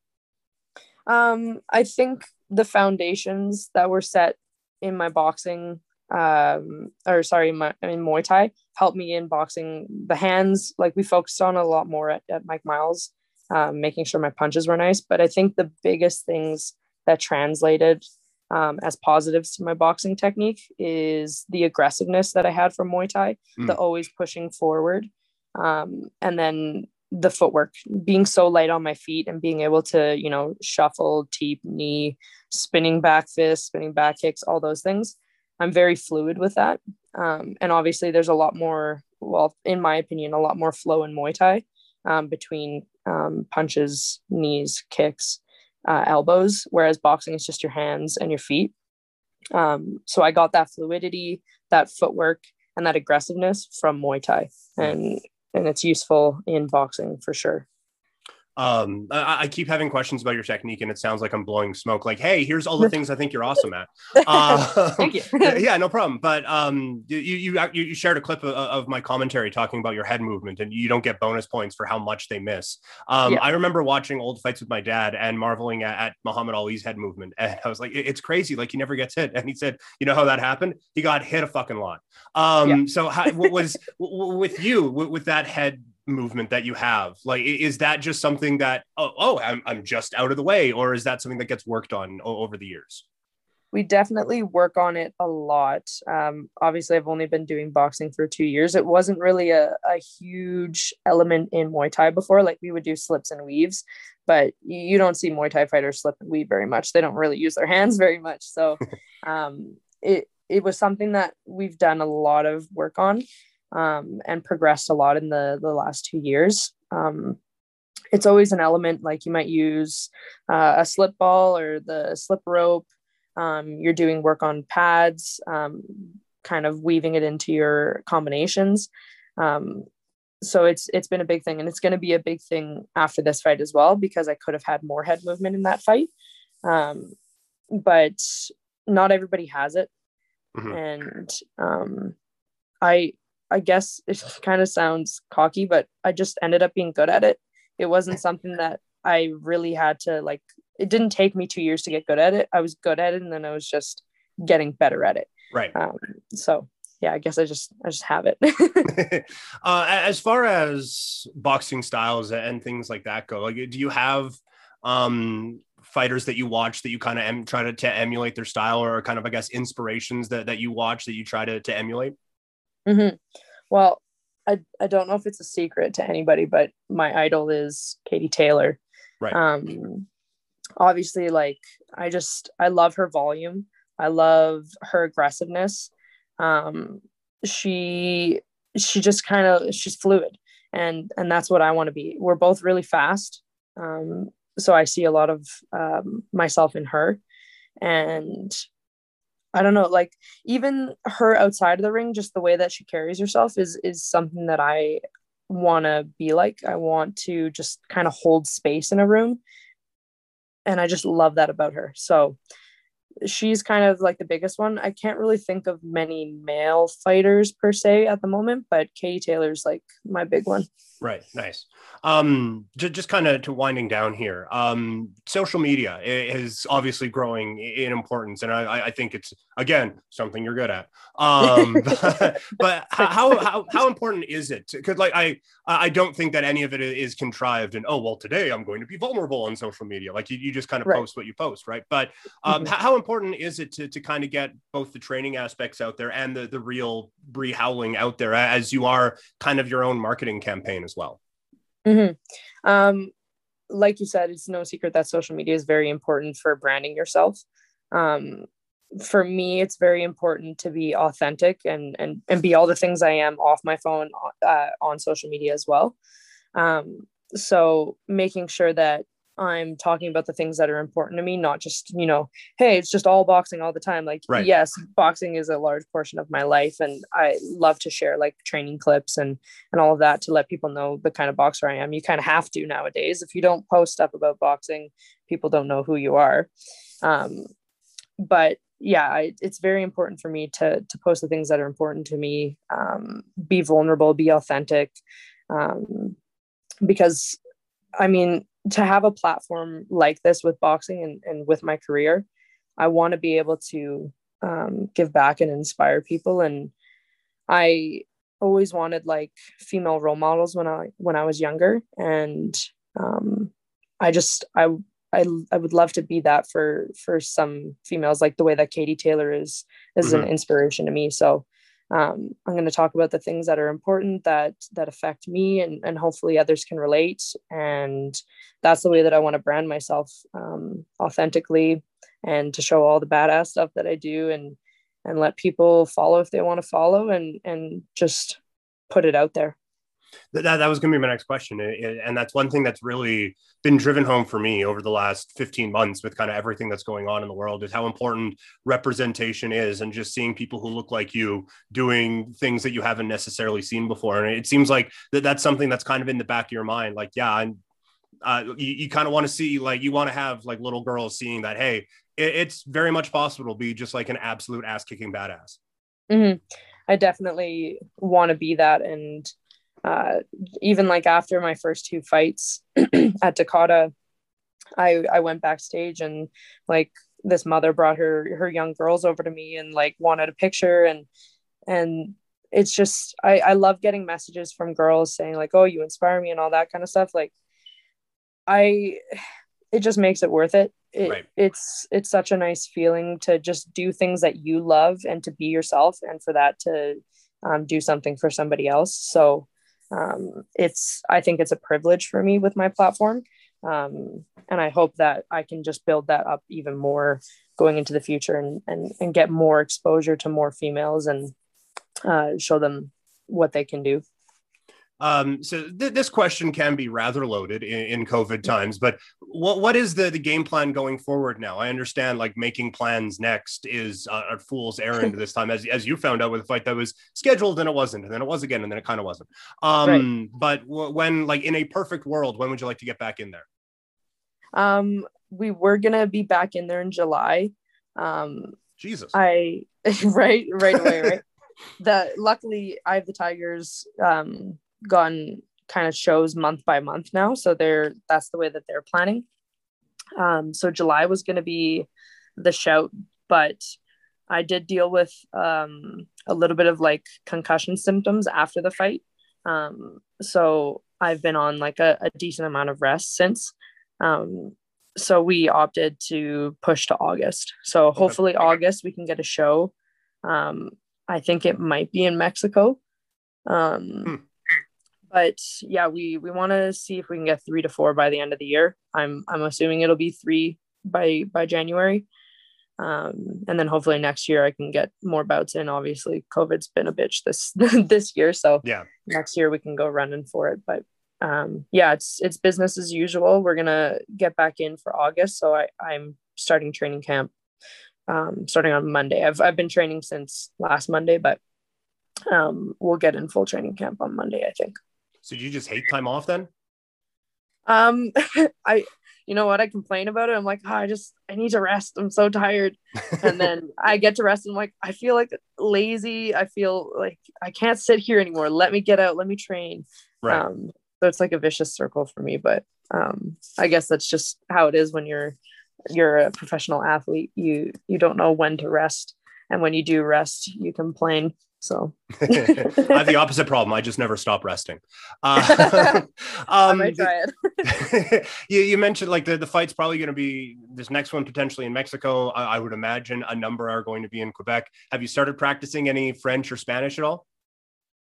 D: Um, I think the foundations that were set in my boxing um, or sorry, my, I mean Muay Thai helped me in boxing. The hands, like we focused on a lot more at, at Mike Miles, um, making sure my punches were nice. But I think the biggest things that translated um, as positives to my boxing technique is the aggressiveness that I had from Muay Thai, mm. the always pushing forward, um, and then the footwork, being so light on my feet and being able to, you know, shuffle, teep, knee, spinning back fist, spinning back kicks, all those things. I'm very fluid with that. Um, and obviously, there's a lot more, well, in my opinion, a lot more flow in Muay Thai um, between um, punches, knees, kicks, uh, elbows, whereas boxing is just your hands and your feet. Um, so I got that fluidity, that footwork, and that aggressiveness from Muay Thai, and and it's useful in boxing for sure
A: um I, I, keep having questions about your technique and it sounds like i'm blowing smoke like hey here's all the things i think you're awesome at. Uh, (laughs)
D: thank you. (laughs)
A: yeah no problem but um you you you shared a clip of, of, my commentary talking about your head movement and you don't get bonus points for how much they miss. Um yeah. i remember watching old fights with my dad and marveling at, at muhammad ali's head movement and i was like it's crazy like he never gets hit. And he said you know how that happened? He got hit a fucking lot. Um yeah. so how, what was (laughs) with you with that head movement that you have? Like is that just something that oh, oh I'm, I'm just out of the way or is that something that gets worked on over the years?
D: We definitely work on it a lot. Um, obviously i've only been doing boxing for two years. It wasn't really a, a huge element in muay thai before. Like we would do slips and weaves but you don't see muay thai fighters slip and weave very much. They don't really use their hands very much. So (laughs) um, it it was something that we've done a lot of work on um, and progressed a lot in the the last two years. Um, it's always an element like you might use uh, a slip ball or the slip rope. Um, you're doing work on pads, um, kind of weaving it into your combinations. Um, so it's it's been a big thing, and it's going to be a big thing after this fight as well because I could have had more head movement in that fight, um, but not everybody has it, mm-hmm. and I I guess it (laughs) kind of sounds cocky, but I just ended up being good at it. It wasn't something that I really had to like, it didn't take me two years to get good at it. I was good at it and then I was just getting better at it.
A: Right.
D: Um, so yeah, I guess I just I just have it. (laughs) (laughs)
A: uh, as far as boxing styles and things like that go, like do you have um fighters that you watch that you kind of em- try to, to emulate their style or kind of I guess inspirations that, that you watch that you try to, to emulate?
D: Mm-hmm. Well, I, I don't know if it's a secret to anybody, but my idol is Katie Taylor.
A: Right.
D: Um, obviously, like I just I love her volume. I love her aggressiveness. Um, she she just kind of she's fluid, and and that's what I want to be. We're both really fast, um, so I see a lot of um, myself in her, and I don't know, like even her outside of the ring, just the way that she carries herself is is something that I want to be like. I want to just kind of hold space in a room. And I just love that about her. So she's kind of like the biggest one. I can't really think of many male fighters per se at the moment, but Katie Taylor's like my big one.
A: Right. Nice. Um, just, just kind of to winding down here. Um, social media is obviously growing in importance, and I, I think it's again something you're good at. Um, (laughs) but, but how, how how important is it? Because like I I don't think that any of it is contrived. And oh well, today I'm going to be vulnerable on social media. Like you, you just kind of right. post what you post, right? But um, mm-hmm. how important is it to to kind of get both the training aspects out there and the the real Bree Howling out there as you are kind of your own marketing campaign as well?
D: Mm-hmm. Um, like you said, it's no secret that social media is very important for branding yourself. Um, for me, it's very important to be authentic and and and be all the things I am off my phone uh, on social media as well. Um, so making sure that I'm talking about the things that are important to me, not just, you know, hey, it's just all boxing all the time. Like, right. yes, boxing is a large portion of my life. And I love to share like training clips and, and all of that to let people know the kind of boxer I am. You kind of have to nowadays. If you don't post up about boxing, people don't know who you are. Um, but yeah, I, it's very important for me to, to post the things that are important to me, um, be vulnerable, be authentic. Um, because I mean, to have a platform like this with boxing and, and with my career, I want to be able to um, give back and inspire people. And I always wanted like female role models when I when I was younger, and um, I just I I I would love to be that for for some females, like the way that Katie Taylor is is mm-hmm. an inspiration to me. So um, I'm going to talk about the things that are important that that affect me, and and hopefully others can relate. And that's the way that I want to brand myself um, authentically, and to show all the badass stuff that I do, and and let people follow if they want to follow, and and just put it out there
A: that, that was going to be my next question. And that's one thing that's really been driven home for me over the last 15 months with kind of everything that's going on in the world is how important representation is and just seeing people who look like you doing things that you haven't necessarily seen before. And it seems like that that's something that's kind of in the back of your mind like yeah i'm uh, you, you kind of want to see like you want to have like little girls seeing that hey it, it's very much possible to be just like an absolute ass kicking badass.
D: Mm-hmm. i definitely want to be that and uh, even like after my first two fights (clears throat) at Dakota, I I went backstage and like this mother brought her her young girls over to me and like wanted a picture and and it's just I I love getting messages from girls saying like oh you inspire me and all that kind of stuff like I it just makes it worth it. it right. It's it's such a nice feeling to just do things that you love and to be yourself and for that to um, do something for somebody else. So um, it's i think it's a privilege for me with my platform. Um, and i hope that i can just build that up even more going into the future and and, and get more exposure to more females and uh, show them what they can do
A: um, so th- this question can be rather loaded in, in COVID times, but what what is the the game plan going forward now? I understand like making plans next is a, a fool's errand this time, as as you found out with a fight that was scheduled and it wasn't, and then it was again, and then it kind of wasn't. Um, right. But w- when like in a perfect world, when would you like to get back in there?
D: Um, we were gonna be back in there in July. Um,
A: Jesus,
D: I (laughs) right right away right. (laughs) the luckily I have the Tigers um gone kind of shows month by month now. So they're that's the way that they're planning. Um, so July was going to be the shout, but I did deal with um, a little bit of like concussion symptoms after the fight. Um, so I've been on like a, a decent amount of rest since. Um, so we opted to push to August. So hopefully okay. August we can get a show. Um, I think it might be in Mexico. Um, hmm but yeah, we we want to see if we can get three to four by the end of the year. I'm I'm assuming it'll be three by by January, um, and then hopefully next year I can get more bouts in. Obviously, COVID's been a bitch this (laughs) this year, so
A: yeah,
D: next year we can go running for it. But um, yeah, it's it's business as usual. We're gonna get back in for August, so I I'm starting training camp um, starting on Monday. I've I've been training since last Monday, but um, we'll get in full training camp on Monday, I think.
A: So you just hate time off then?
D: Um, (laughs) I, you know what? I complain about it. I'm like, oh, I just, I need to rest. I'm so tired. and then (laughs) I get to rest and I'm like, I feel like lazy. I feel like I can't sit here anymore. Let me get out. Let me train. Right. Um, so it's like a vicious circle for me, but um, I guess that's just how it is when you're, you're a professional athlete. You, you don't know when to rest. And when you do rest, you complain. So (laughs) I
A: have the opposite problem. I just never stop resting. Uh, (laughs)
D: um, I might try it. (laughs)
A: you, you, mentioned like the, the fight's probably going to be this next one potentially in Mexico. I, I, would imagine a number are going to be in Quebec. Have you started practicing any French or Spanish at all?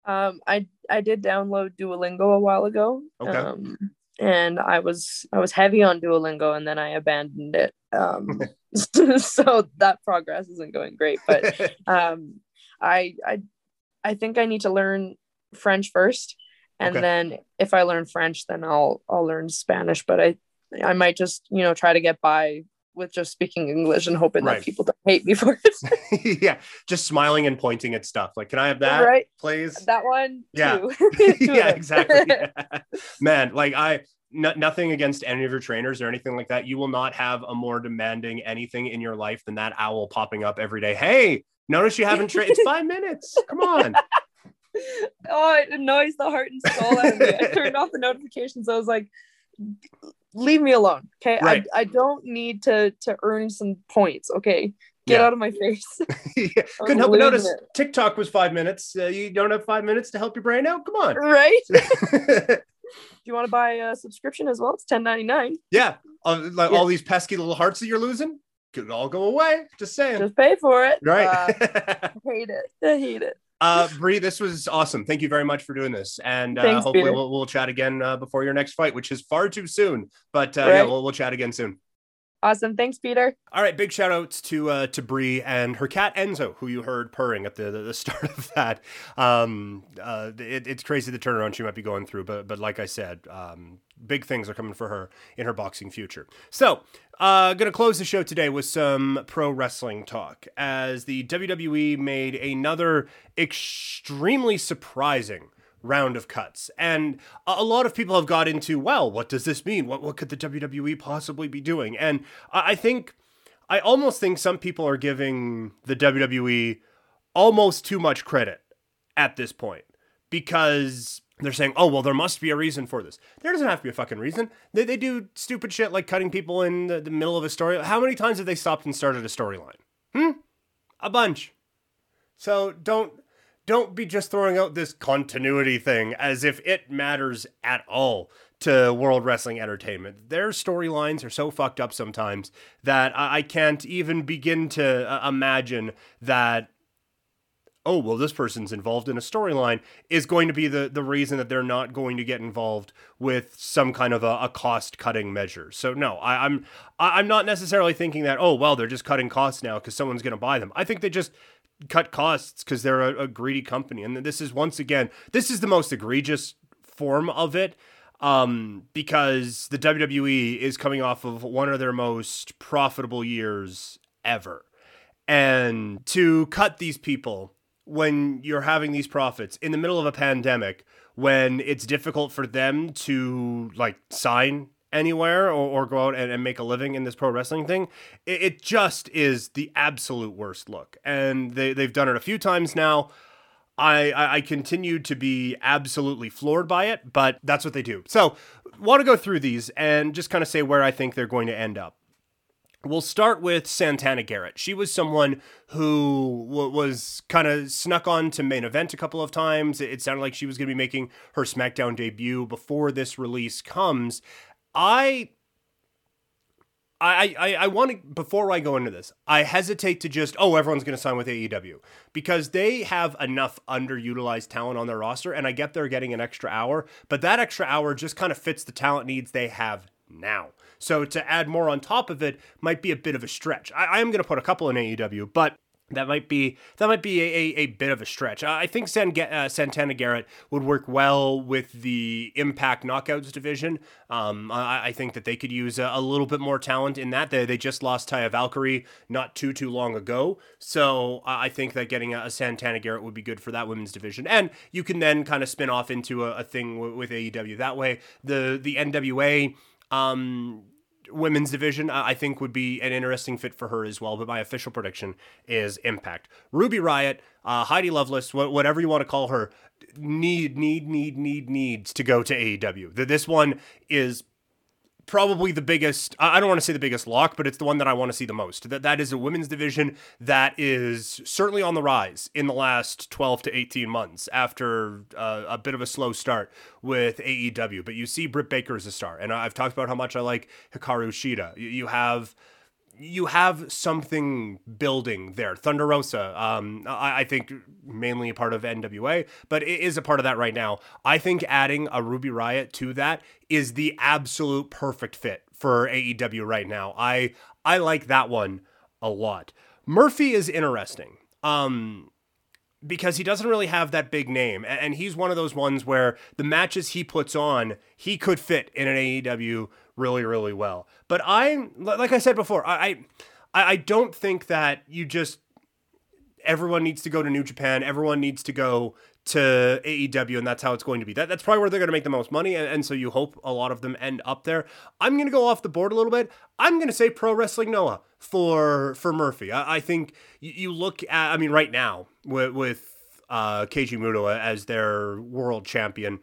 D: Um, I I did download Duolingo a while ago. Okay. Um, and I was I was heavy on Duolingo and then I abandoned it. Um, so that progress isn't going great, but um, I I I think I need to learn French first, and okay. then if I learn French, then I'll I'll learn Spanish. But I I might just you know try to get by with just speaking English and hoping right. that people don't hate me for
A: it. (laughs) yeah, just smiling and pointing at stuff. Like, can I have that, right? please?
D: That one.
A: Yeah, (laughs) (laughs) yeah, exactly. Yeah. Man, like I no, nothing against any of your trainers or anything like that. You will not have a more demanding anything in your life than that owl popping up every day. Hey, Notice you haven't trained. It's five minutes. Come on. (laughs)
D: oh, it annoys the heart and soul out of me. I turned off the notifications. I was like, leave me alone. Okay.
A: Right.
D: I, I don't need to to earn some points. Okay. Get
A: Yeah.
D: out of my face. (laughs)
A: yeah. Couldn't help but notice
D: it.
A: TikTok was five minutes. Uh, you don't have five minutes to help your brain out? Come on.
D: right? (laughs) Do you want to buy a subscription as well? It's ten ninety nine.
A: yeah. Uh, like
D: Yeah.
A: all these pesky little hearts that you're losing could all go away. Just saying.
D: Just pay for it.
A: right.
D: Uh, (laughs) I hate it. I hate it.
A: Uh, Bree, this was awesome. Thank you very much for doing this, and uh,
D: Thanks,
A: hopefully we'll, we'll chat again uh, before your next fight, which is far too soon. But uh, yeah, we'll, we'll chat again soon.
D: Awesome. Thanks, Peter.
A: All right, big shout outs to uh, to Bree and her cat Enzo, who you heard purring at the the, the (laughs) start of that. Um, uh, it, it's crazy the turnaround she might be going through, but but like I said, um, big things are coming for her in her boxing future. So, uh, gonna close the show today with some pro wrestling talk, as the WWE made another extremely surprising round of cuts. And a lot of people have got into, well, what does this mean? What what could the WWE possibly be doing? And I I think I almost think some people are giving the WWE almost too much credit at this point because they're saying, oh, well, there must be a reason for this. There doesn't have to be a fucking reason. They, they do stupid shit like cutting people in the, the middle of a story. How many times have they stopped and started a storyline? Hmm? A bunch. So don't don't be just throwing out this continuity thing as if it matters at all to World Wrestling Entertainment. Their storylines are so fucked up sometimes that I, can't even begin to uh, imagine that. Oh well, this person's involved in a storyline is going to be the the reason that they're not going to get involved with some kind of a, a cost cutting measure. So no, I, I'm I'm not necessarily thinking that. Oh well, they're just cutting costs now because someone's going to buy them. I think they just cut costs because they're a, a greedy company. And this is once again, this is the most egregious form of it um, because the WWE is coming off of one of their most profitable years ever. And to cut these people when you're having these profits in the middle of a pandemic, when it's difficult for them to like sign anywhere or, or go out and, and make a living in this pro wrestling thing, it, it just is the absolute worst look. And they, they've done it a few times now. I, I, I continue to be absolutely floored by it, but that's what they do. So, want to go through these and just kind of say where I think they're going to end up. We'll start with Santana Garrett. She was someone who w- was kind of snuck on to main event a couple of times. It sounded like she was going to be making her SmackDown debut before this release comes. I I, I, I want to, before I go into this, I hesitate to just, oh, everyone's going to sign with AEW because they have enough underutilized talent on their roster. And I get they're getting an extra hour, but that extra hour just kind of fits the talent needs they have now. So to add more on top of it might be a bit of a stretch. I, I am going to put a couple in AEW, but that might be that might be a, a, a bit of a stretch. I think San, uh, Santana Garrett would work well with the Impact Knockouts division. Um, I, I think that they could use a, a little bit more talent in that. They, they just lost Taya Valkyrie not too too long ago, so I think that getting a, a Santana Garrett would be good for that women's division. And you can then kind of spin off into a, a thing w- with AEW that way. The the NWA. Um, women's division, I think would be an interesting fit for her as well. But my official prediction is Impact. Ruby Riott, uh, Heidi Lovelace, wh- whatever you want to call her, need, need, need, need, needs to go to AEW. This one is probably the biggest I don't want to say the biggest lock, but it's the one that I want to see the most. That that is a women's division that is certainly on the rise in the last 12 to 18 months after uh, a bit of a slow start with AEW. But you see Britt Baker as a star, and I've talked about how much I like Hikaru Shida. You have you have something building there. Thunder Rosa, um, I, I think mainly a part of NWA, but it is a part of that right now. I think adding a Ruby Riott to that is the absolute perfect fit for AEW right now. I I like that one a lot. Murphy is interesting. Um, because he doesn't really have that big name. And he's one of those ones where the matches he puts on, he could fit in an AEW really, really well. But I, like I said before, I, I, I don't think that you just everyone needs to go to New Japan. Everyone needs to go to AEW, and that's how it's going to be. That, that's probably where they're going to make the most money, and, and so you hope a lot of them end up there. I'm going to go off the board a little bit. I'm going to say Pro Wrestling Noah for for Murphy. I, I think you, you look at, I mean, right now with with uh, Keiji Muto as their world champion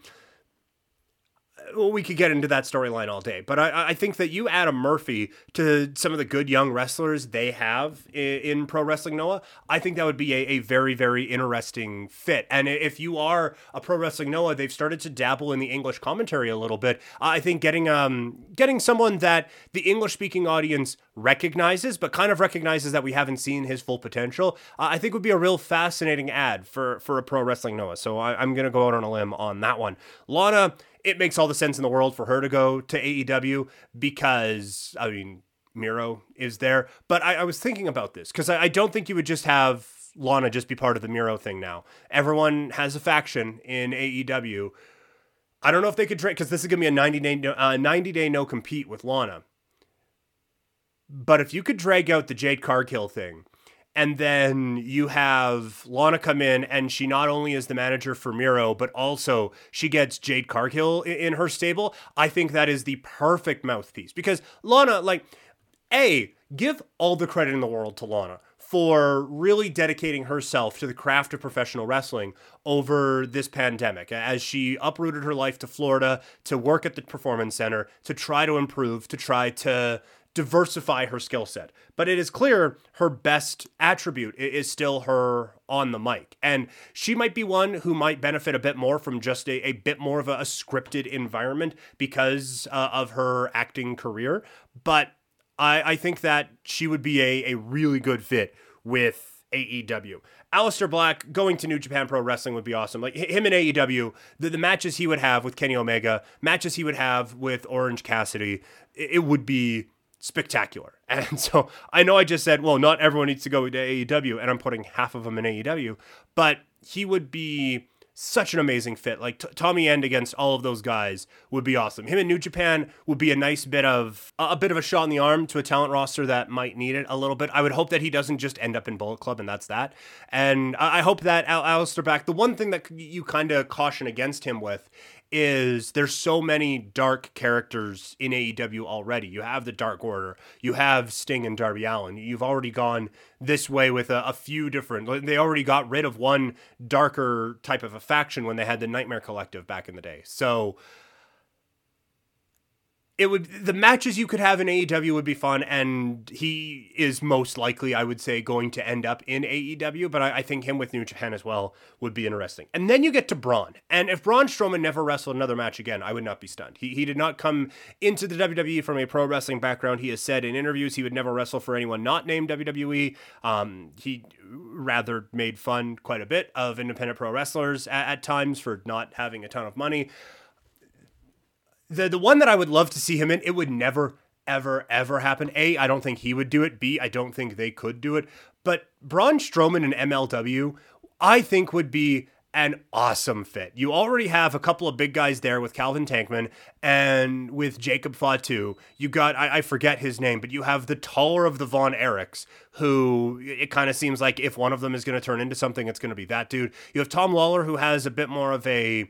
A: well, we could get into that storyline all day, but I, I, think that you add a Murphy to some of the good young wrestlers they have in, in Pro Wrestling Noah. I think that would be a, a, very, very interesting fit. And if you are a Pro Wrestling Noah, they've started to dabble in the English commentary a little bit. I think getting um getting someone that the English speaking audience recognizes, but kind of recognizes that we haven't seen his full potential, uh, I think would be a real fascinating ad for for a Pro Wrestling Noah. So I, I'm gonna go out on a limb on that one. Lana it makes all the sense in the world for her to go to AEW because, I mean, Miro is there. But I, I was thinking about this because I, I, don't think you would just have Lana just be part of the Miro thing now. Everyone has a faction in AEW. I don't know if they could drag because this is gonna be a 90 day uh, 90 day no compete with Lana. But if you could drag out the Jade Cargill thing and then you have Lana come in, and she not only is the manager for Miro, but also she gets Jade Cargill in her stable. I think that is the perfect mouthpiece because Lana, like, A, give all the credit in the world to Lana for really dedicating herself to the craft of professional wrestling over this pandemic as she uprooted her life to Florida to work at the performance center to try to improve to try to diversify her skill set. But it is clear her best attribute is still her on the mic. And she might be one who might benefit a bit more from just a, a bit more of a, a scripted environment because uh, of her acting career. But I, I think that she would be a, a really good fit with AEW. Aleister Black going to New Japan Pro Wrestling would be awesome. Like him in AEW, the, the matches he would have with Kenny Omega, matches he would have with Orange Cassidy, it, it would be spectacular. (laughs) And so I know I just said, well, not everyone needs to go to AEW, and I'm putting half of them in AEW, but he would be such an amazing fit. Like t- Tommy End against all of those guys would be awesome. Him in New Japan would be a nice bit of a bit of a shot in the arm to a talent roster that might need it a little bit. I would hope that he doesn't just end up in Bullet Club and that's that. And I, I hope that Al- Aleister Black. The one thing that you kind of caution against him with is there's so many dark characters in AEW already. You have the Dark Order, you have Sting and Darby Allin. You've already gone this way with a, a, few different. They already got rid of one darker type of a faction when they had the Nightmare Collective back in the day. So it would the matches you could have in AEW would be fun, and he is most likely, I would say, going to end up in AEW. But I, I, think him with New Japan as well would be interesting. And then you get to Braun, and if Braun Strowman never wrestled another match again, I would not be stunned. He he did not come into the WWE from a pro wrestling background. He has said in interviews he would never wrestle for anyone not named WWE. Um, he rather made fun quite a bit of independent pro wrestlers at, at times for not having a ton of money the the one that I would love to see him in, it would never ever ever happen. A, I don't think he would do it. B, I don't think they could do it. But Braun Strowman and MLW, I think would be an awesome fit. You already have a couple of big guys there with Calvin Tankman and with Jacob Fatu. You got, I, I forget his name, but you have the taller of the Von Erichs, who it kind of seems like if one of them is going to turn into something, it's going to be that dude. You have Tom Lawlor, who has a bit more of a,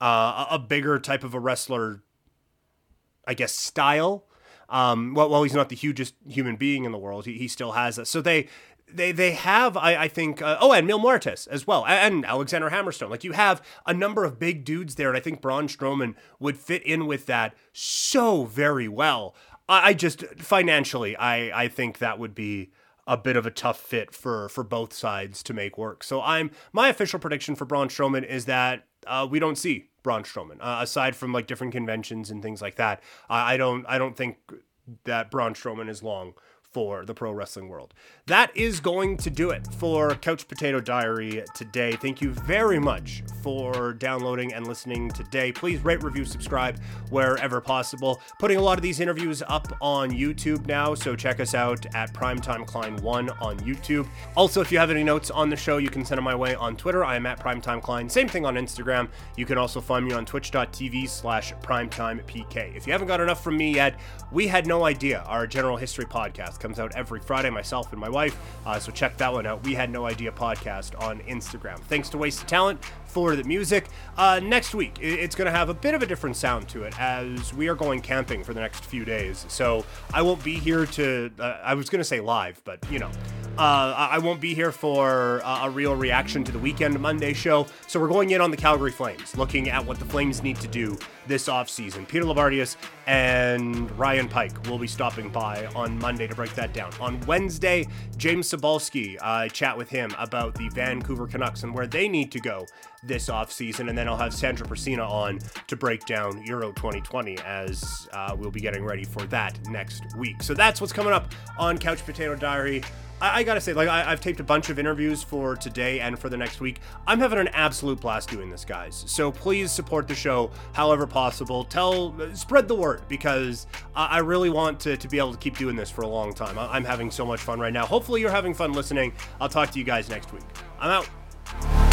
A: uh, a bigger type of a wrestler I guess, style. Um, well, while he's not the hugest human being in the world, he, he still has that. So they they they have I, I think uh, oh and Mil Muertes as well and Alexander Hammerstone like you have a number of big dudes there and I think Braun Strowman would fit in with that so very well I, I just financially I I think that would be a bit of a tough fit for for both sides to make work so I'm my official prediction for Braun Strowman is that uh, we don't see Braun Strowman. Uh, aside from like different conventions and things like that, I, I don't I don't think that Braun Strowman is long for the pro wrestling world. That is going to do it for Couch Potato Diary today. Thank you very much for downloading and listening today. Please rate, review, subscribe wherever possible. Putting a lot of these interviews up on YouTube now, so check us out at Primetime Klein 1 on YouTube. Also, if you have any notes on the show, you can send them my way on Twitter. I am at Primetime Klein. Same thing on Instagram. You can also find me on twitch.tv slash primetimepk. If you haven't got enough from me yet, we had no idea. Our general history podcast comes out every Friday, myself and my wife. Uh, so check that one out. We had no idea podcast on Instagram. Thanks to Wasted Talent for the music. Uh, next week, it's going to have a bit of a different sound to it as we are going camping for the next few days. So I won't be here to, uh, I was going to say live, but you know, Uh, I won't be here for a real reaction to the weekend Monday show. So we're going in on the Calgary Flames, looking at what the Flames need to do this offseason. Peter Loubardias and Ryan Pike will be stopping by on Monday to break that down. On Wednesday, James Cybulski, I chat with him about the Vancouver Canucks and where they need to go this offseason. And then I'll have Sandra Persina on to break down Euro 2020 as uh, we'll be getting ready for that next week. So that's what's coming up on Couch Potato Diary. I, I, gotta say, like, I, have taped a bunch of interviews for today and for the next week. I'm having an absolute blast doing this, guys. So please support the show however possible. Tell, spread the word because I, I really want to, to be able to keep doing this for a long time. I, I'm having so much fun right now. Hopefully, you're having fun listening. I'll talk to you guys next week. I'm out.